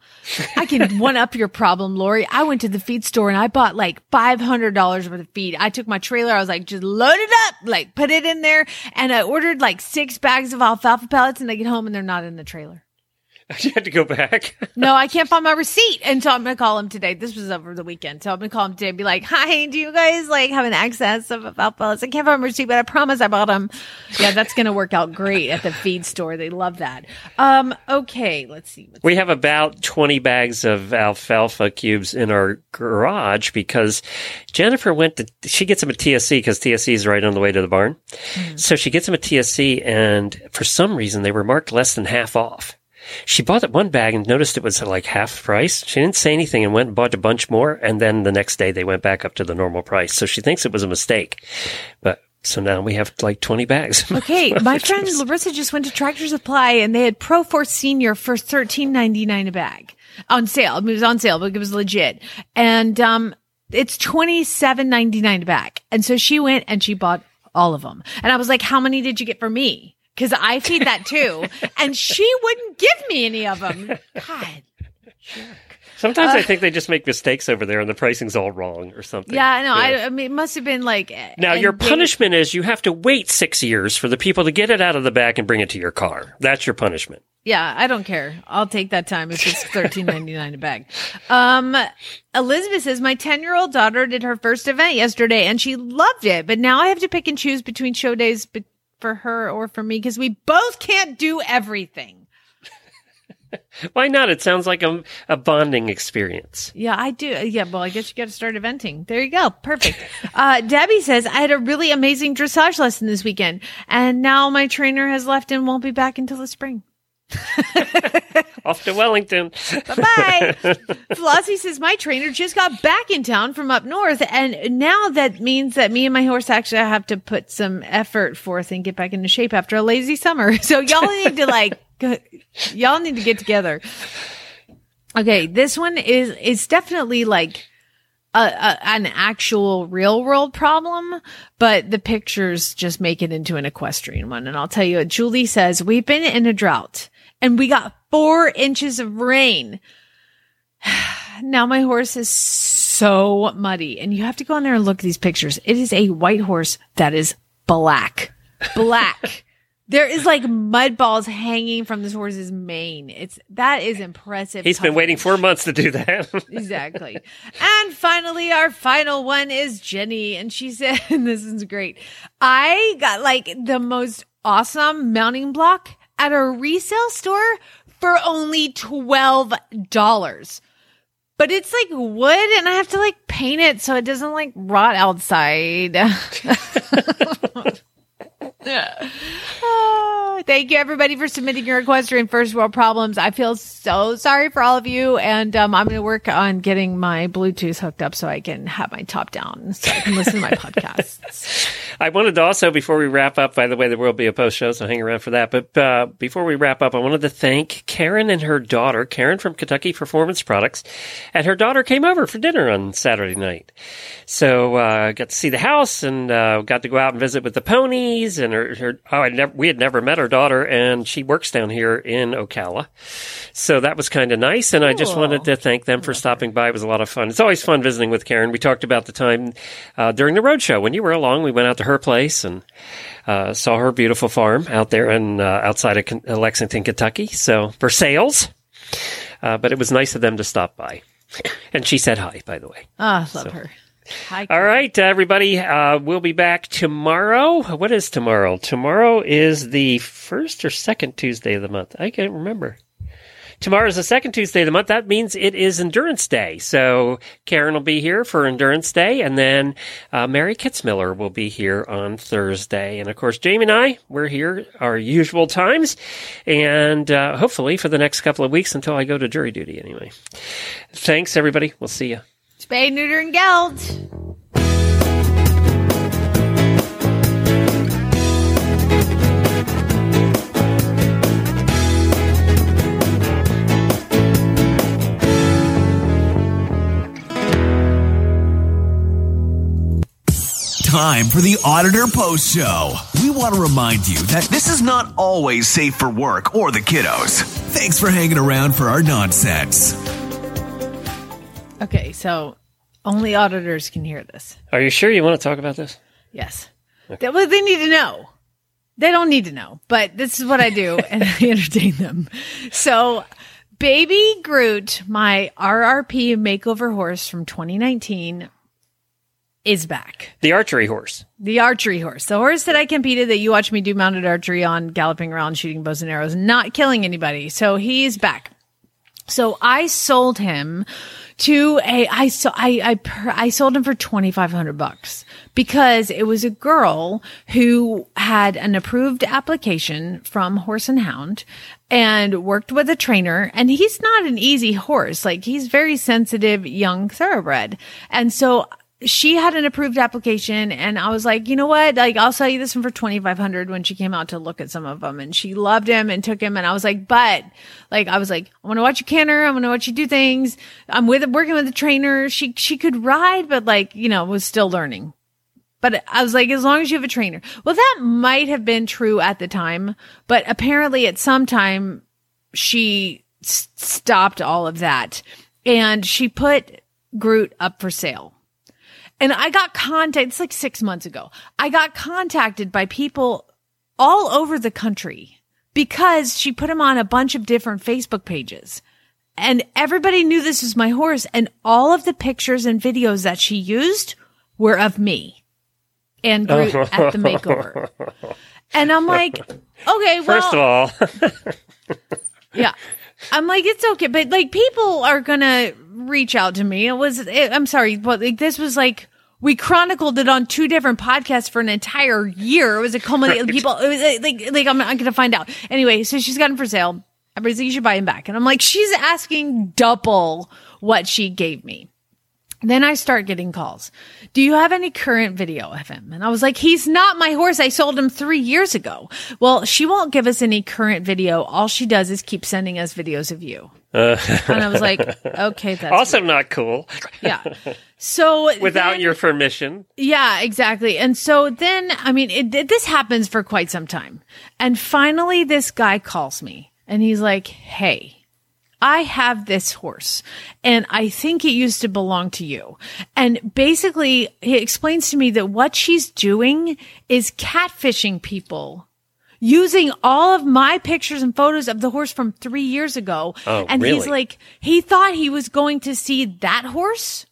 I can one up your problem, Laurie. I went to the feed store and I bought like five hundred dollars worth of feed. I took my trailer, I was like, just load it up, like put it in there, and I ordered like six bags of alfalfa pellets, and I get home and they're not in the trailer. you had to go back. No, I can't find my receipt. And so I'm going to call him today. This was over the weekend. So I'm going to call him today and be like, hi, do you guys like have an access of alfalfa? I can't find my receipt, but I promise I bought them. Yeah, that's going to work out great at the feed store. They love that. Um, okay. Let's see. What's We have about 20 bags of alfalfa cubes in our garage because Jennifer went to, she gets them at TSC because TSC is right on the way to the barn. So she gets them at TSC and for some reason they were marked less than half off. She bought one bag and noticed it was like half price. She didn't say anything and went and bought a bunch more. And then the next day they went back up to the normal price. So she thinks it was a mistake. But so now we have like 20 bags. Okay, my friend Larissa just went to Tractor Supply and they had Pro Force Senior for thirteen ninety nine a bag on sale. It was on sale, but it was legit, and um, it's twenty seven ninety nine a bag. And so she went and she bought all of them, and I was like, "How many did you get for me?" Because I feed that too, and she wouldn't give me any of them. God. Sometimes I think they just make mistakes over there and the pricing's all wrong or something. Yeah, I know. I, I mean, it must have been like. Now, your punishment is you have to wait six years for the people to get it out of the bag and bring it to your car. That's your punishment. Yeah, I don't care. I'll take that time if it's thirteen ninety nine a bag. Um, Elizabeth says my ten year old daughter did her first event yesterday and she loved it, but now I have to pick and choose between show days be- for her or for me because we both can't do everything. Why not? It sounds like a, a bonding experience. Yeah, I do. Yeah, well, I guess you got to start eventing. There you go. Perfect. Uh, Debbie says I had a really amazing dressage lesson this weekend, and now my trainer has left and won't be back until the spring. Off to Wellington. Bye bye. Flossie says my trainer just got back in town from up north, and now that means that me and my horse actually have to put some effort forth and get back into shape after a lazy summer. So y'all need to like, y'all need to get together. Okay, this one is is definitely like a, a an actual real world problem, but the pictures just make it into an equestrian one. And I'll tell you, Julie says we've been in a drought and we got four inches of rain. now my horse is so muddy, and you have to go on there and look at these pictures. It is a white horse that is black, black. There is like mud balls hanging from this horse's mane. It's that is impressive. He's been waiting four months to do that. exactly. And finally, our final one is Jenny. And she said, and this is great. I got like the most awesome mounting block at a resale store for only $12. But it's like wood and I have to like paint it so it doesn't like rot outside. Ah, Thank you, everybody, for submitting your equestrian first world problems. I feel so sorry for all of you, and um, I'm going to work on getting my Bluetooth hooked up so I can have my top down, so I can listen to my podcasts. I wanted to also, before we wrap up, by the way, there will be a post show, so hang around for that. But uh, before we wrap up, I wanted to thank Karen and her daughter, Karen from Kentucky Performance Products, and her daughter came over for dinner on Saturday night. So uh, got to see the house and uh, got to go out and visit with the ponies. And her, her oh, I never, we had never met her daughter, and she works down here in Ocala. So that was kind of nice. And I just wanted to thank them for stopping by. It was a lot of fun. It's always fun visiting with Karen. We talked about the time uh, during the road show when you were along. We went out to her place and uh, saw her beautiful farm out there in uh, outside of uh, Lexington, Kentucky. So for sales, uh, but it was nice of them to stop by. And she said hi, by the way. Ah, love her. Hi. All right, everybody. Uh, we'll be back tomorrow. What is tomorrow? Tomorrow is the first or second Tuesday of the month. I can't remember. Tomorrow is the second Tuesday of the month. That means it is Endurance Day. So Karen will be here for Endurance Day, and then uh, Mary Kitzmiller will be here on Thursday. And of course, Jamie and I, we're here our usual times, and uh, hopefully for the next couple of weeks until I go to jury duty anyway. Thanks, everybody. We'll see you. Spay, neuter, and geld. Time for the Auditor Post Show. We want to remind you that this is not always safe for work or the kiddos. Thanks for hanging around for our nonsense. Okay, so only auditors can hear this. Are you sure you want to talk about this? Yes. That, well, they need to know. They don't need to know, but this is what I do and I entertain them. So, Baby Groot, my RRP makeover horse from 2019, is back. The archery horse. The archery horse. The horse that I competed that you watch me do mounted archery on, galloping around, shooting bows and arrows, not killing anybody. So he's back. So I sold him to a, I so I, I, I sold him for 2,500 bucks because it was a girl who had an approved application from Horse and Hound and worked with a trainer. And he's not an easy horse. Like he's very sensitive, young thoroughbred. And so she had an approved application and I was like, you know what? Like, I'll sell you this one for 2500 when she came out to look at some of them and she loved him and took him. And I was like, but like, I was like, I want to watch you canter. I want to watch you do things. I'm with, working with a trainer. She, she could ride, but like, you know, was still learning. But I was like, as long as you have a trainer. Well, that might have been true at the time, but apparently at some time she s- stopped all of that and she put Groot up for sale. And I got contacted, it's like six months ago. I got contacted by people all over the country because she put him on a bunch of different Facebook pages. And everybody knew this was my horse. And all of the pictures and videos that she used were of me and Groot at the makeover. And I'm like, okay, well, First of all, yeah. I'm like, it's okay, but like people are gonna reach out to me. It was, it, I'm sorry, but like this was like, we chronicled it on two different podcasts for an entire year. It was a culmination. People, it was like, like I'm, I'm gonna find out. Anyway, so she's got him for sale. Everybody's like, you should buy him back. And I'm like, she's asking double what she gave me. Then I start getting calls. Do you have any current video of him? And I was like, he's not my horse. I sold him three years ago. Well, she won't give us any current video. All she does is keep sending us videos of you. Uh. and I was like, okay, that's also not cool yeah. So without then- your permission. yeah, exactly. And so then, I mean, it, it- this happens for quite some time. And finally, this guy calls me and he's like, Hey, I have this horse and I think it used to belong to you. And basically, he explains to me that what she's doing is catfishing people. Using all of my pictures and photos of the horse from three years ago. Oh, and he's like, he thought he was going to see that horse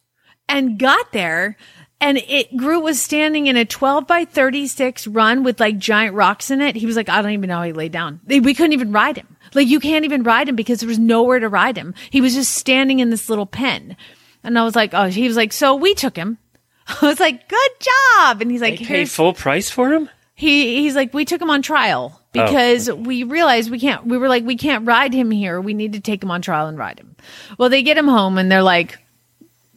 and got there and it Groot was standing in a 12 by 36 run with like giant rocks in it. He was like, I don't even know how he laid down. We couldn't even ride him. Like you can't even ride him because there was nowhere to ride him. He was just standing in this little pen. And I was like, oh, he was like, so we took him. I was like, good job. And he's like, They paid full price for him? he, he's like, we took him on trial oh, because we realized we can't, we were like, we can't ride him here. We need to take him on trial and ride him. Well, they get him home and they're like,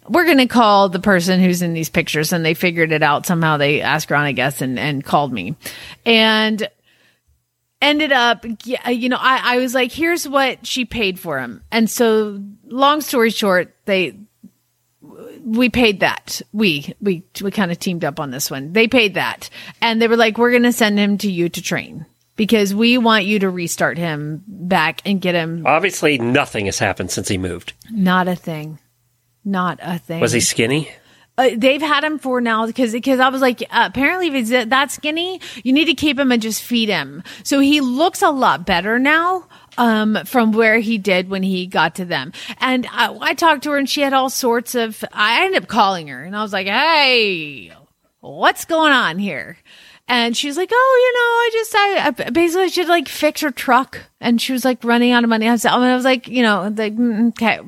we're going to call the person who's in these pictures and they figured it out somehow. They asked around, I guess, and, and called me and ended up, you know, I, I was like, here's what she paid for him. And so long story short, they, we paid that. We, we, we kind of teamed up on this one. They paid that and they were like, we're going to send him to you to train because we want you to restart him back and get him. Obviously, nothing has happened since he moved. Not a thing. Not a thing. Was he skinny? Uh, they've had him for now because because I was like, uh, apparently if he's that skinny, you need to keep him and just feed him. So he looks a lot better now. Um, from where he did when he got to them. And I, I talked to her and she had all sorts of, I ended up calling her and I was like, Hey, what's going on here? And she's like, Oh, you know, I just, I, I basically should like fix her truck. And she was like running out of money. I was, I was like, you know, like, mm, okay,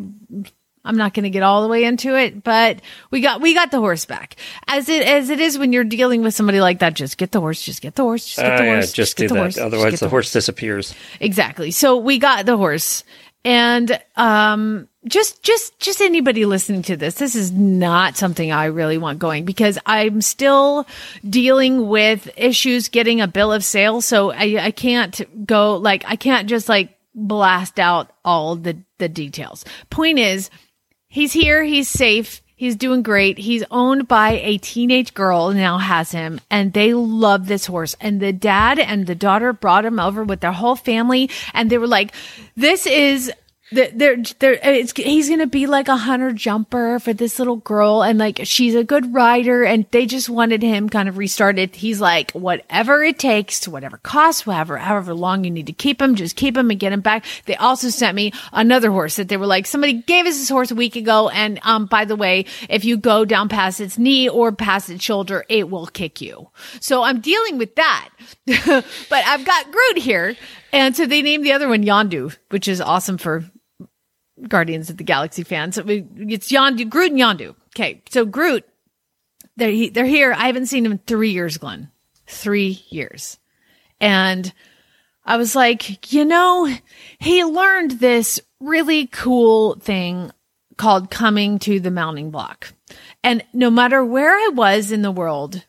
I'm not going to get all the way into it, but we got we got the horse back. As it as it is when you're dealing with somebody like that, just get the horse, just get the horse, just get the Uh, yeah, horse, just get do the that. horse, Otherwise, get the horse disappears. Exactly. So we got the horse. And um just just just anybody listening to this, this is not something I really want going because I'm still dealing with issues getting a bill of sale. So I I can't go like I can't just like blast out all the the details. Point is, he's here, he's safe. He's doing great. He's owned by a teenage girl now has him and they love this horse. And the dad and the daughter brought him over with their whole family and they were like, this is they're, they're, they're, it's, he's going to be like a hunter jumper for this little girl. And like, she's a good rider and they just wanted him kind of restarted. He's like, whatever it takes, to whatever costs, whatever, however long you need to keep him, just keep him and get him back. They also sent me another horse that they were like, somebody gave us this horse a week ago. And, um, by the way, if you go down past its knee or past its shoulder, it will kick you. So I'm dealing with that. but I've got Groot here. And so they named the other one Yondu, which is awesome for Guardians of the Galaxy fans. It's Yondu, Groot and Yondu. Okay. So Groot, they're, he- they're here. I haven't seen him in three years, Glenn. Three years. And I was like, you know, he learned this really cool thing called coming to the mounting block. And no matter where I was in the world,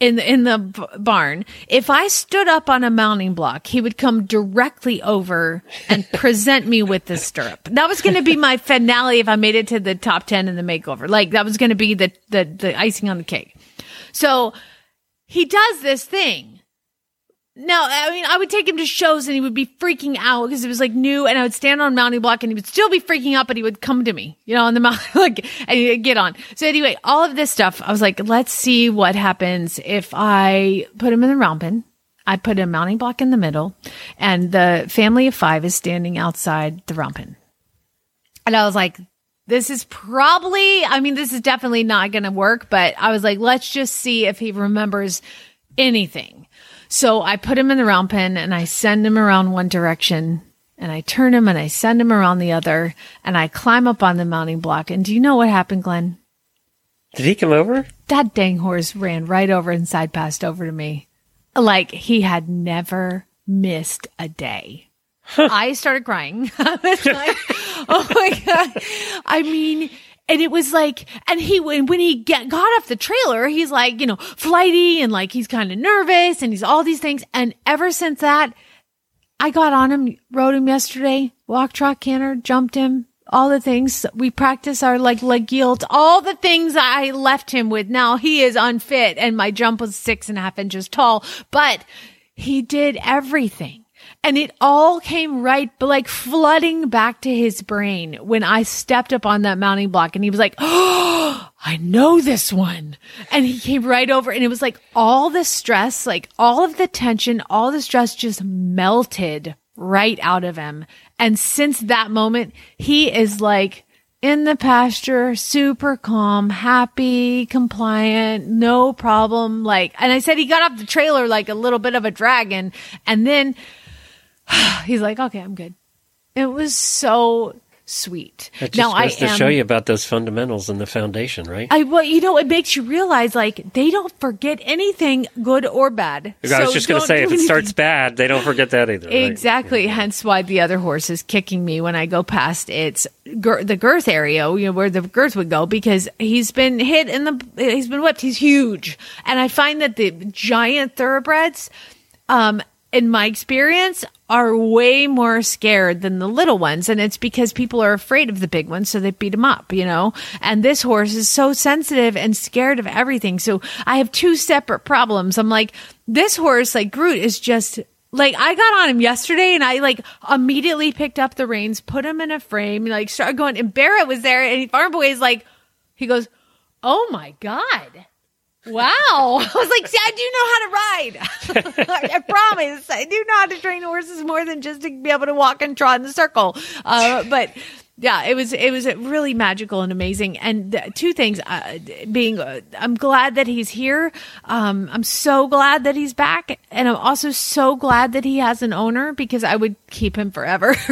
in the, in the b- barn, if I stood up on a mounting block, he would come directly over and present me with the stirrup. That was going to be my finale if I made it to the top 10 in the makeover. Like that was going to be the, the, the icing on the cake. So he does this thing. Now, I mean, I would take him to shows and he would be freaking out because it was like new and I would stand on a mounting block and he would still be freaking out, but he would come to me, you know, on the mount, like, and get on. So anyway, all of this stuff, I was like, let's see what happens if I put him in the round. I put a mounting block in the middle and the family of five is standing outside the round. And I was like, this is probably, I mean, this is definitely not going to work, but I was like, let's just see if he remembers anything. So I put him in the round pen and I send him around one direction and I turn him and I send him around the other and I climb up on the mounting block. And do you know what happened, Glenn? Did he come over? That dang horse ran right over and side passed over to me. Like he had never missed a day. I started crying. I was like, oh my God. I mean, and it was like, and he, when, when he get, got off the trailer, he's like, you know, flighty and like he's kind of nervous and he's all these things. And ever since that, I got on him, rode him yesterday, walk, trot, canter, jumped him, all the things we practice our like leg yield, all the things I left him with. Now he is unfit and my jump was six and a half inches tall, but he did everything. And it all came right, but like flooding back to his brain when I stepped up on that mounting block and he was like, Oh, I know this one. And he came right over and it was like all the stress, like all of the tension, all the stress just melted right out of him. And since that moment, he is like, in the pasture, super calm, happy, compliant, no problem. Like, and I said he got off the trailer like a little bit of a dragon. And then he's like, okay, I'm good. It was so, sweet. That just now I goes to am show you about those fundamentals and the foundation, right? I well, you know, it makes you realize like they don't forget anything, good or bad. I was So just going to say, if it starts bad, they don't forget that either. right? Exactly. Hence why the other horse is kicking me when I go past its gir- the girth area, you know, where the girth would go, because he's been hit in the he's been whipped. He's huge, and I find that the giant thoroughbreds, um, in my experience, are way more scared than the little ones, and it's because people are afraid of the big ones, so they beat them up, you know. And this horse is so sensitive and scared of everything. So I have two separate problems. I'm like, this horse, like Groot, is just like I got on him yesterday and I like immediately picked up the reins, put him in a frame, like started going. And Barrett was there, and Farm Boy is like, he goes, "Oh my god." Wow. I was like, see, I do know how to ride. I promise. I do know how to train horses more than just to be able to walk and trot in the circle. Uh, but yeah, it was it was really magical and amazing. And two things, uh, being uh, I'm glad that he's here. Um, I'm so glad that he's back, and I'm also so glad that he has an owner because I would keep him forever.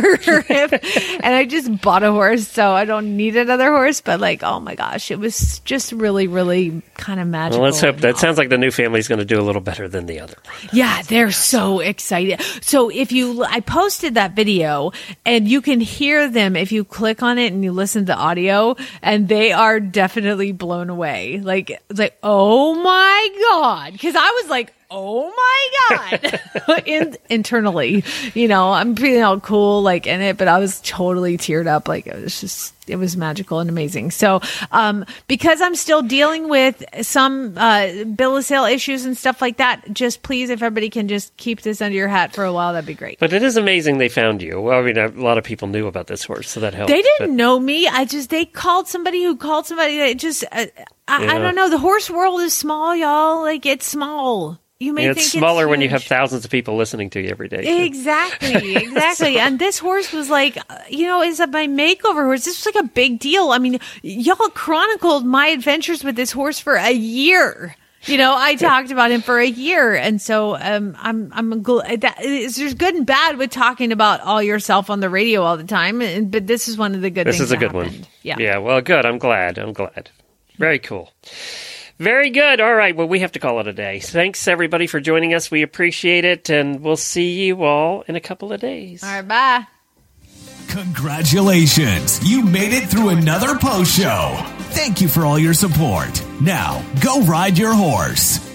And I just bought a horse, so I don't need another horse. But like, oh my gosh, it was just really, really kind of magical. Well, let's hope that sounds like the new family's going to do a little better than the other. yeah, they're so excited. So if you, I posted that video and you can hear them if you click on it and you listen to the audio and they are definitely blown away. Like, it's like, oh my God. Cause I was like, oh my God. In, internally, you know, I'm feeling all cool like in it, but I was totally teared up. Like it was just, it was magical and amazing. So, um, because I'm still dealing with some, uh, bill of sale issues and stuff like that, just please, if everybody can just keep this under your hat for a while, that'd be great. But it is amazing they found you. Well, I mean, a lot of people knew about this horse, so that helped. They didn't But- know me. I just, they called somebody who called somebody that just, uh, I, I don't know. The horse world is small, y'all. Like it's small. You may Yeah, think it's smaller when you have thousands of people listening to you every day. too. Exactly, exactly. And this horse was like, uh, you know, is that my makeover horse. This was like a big deal. I mean, y'all chronicled my adventures with this horse for a year. You know, I talked about him for a year, and so um, I'm I'm gl- that is, there's good and bad with talking about all yourself on the radio all the time, and, but this is one of the good. Things. This is a good happened. one. Yeah. Yeah. Well, good. I'm glad. I'm glad. Very cool. Very good. All right. Well, we have to call it a day. Thanks everybody for joining us. We appreciate it, and we'll see you all in a couple of days. All right, bye. Congratulations! You made it through another post show. Thank you for all your support. Now, go ride your horse.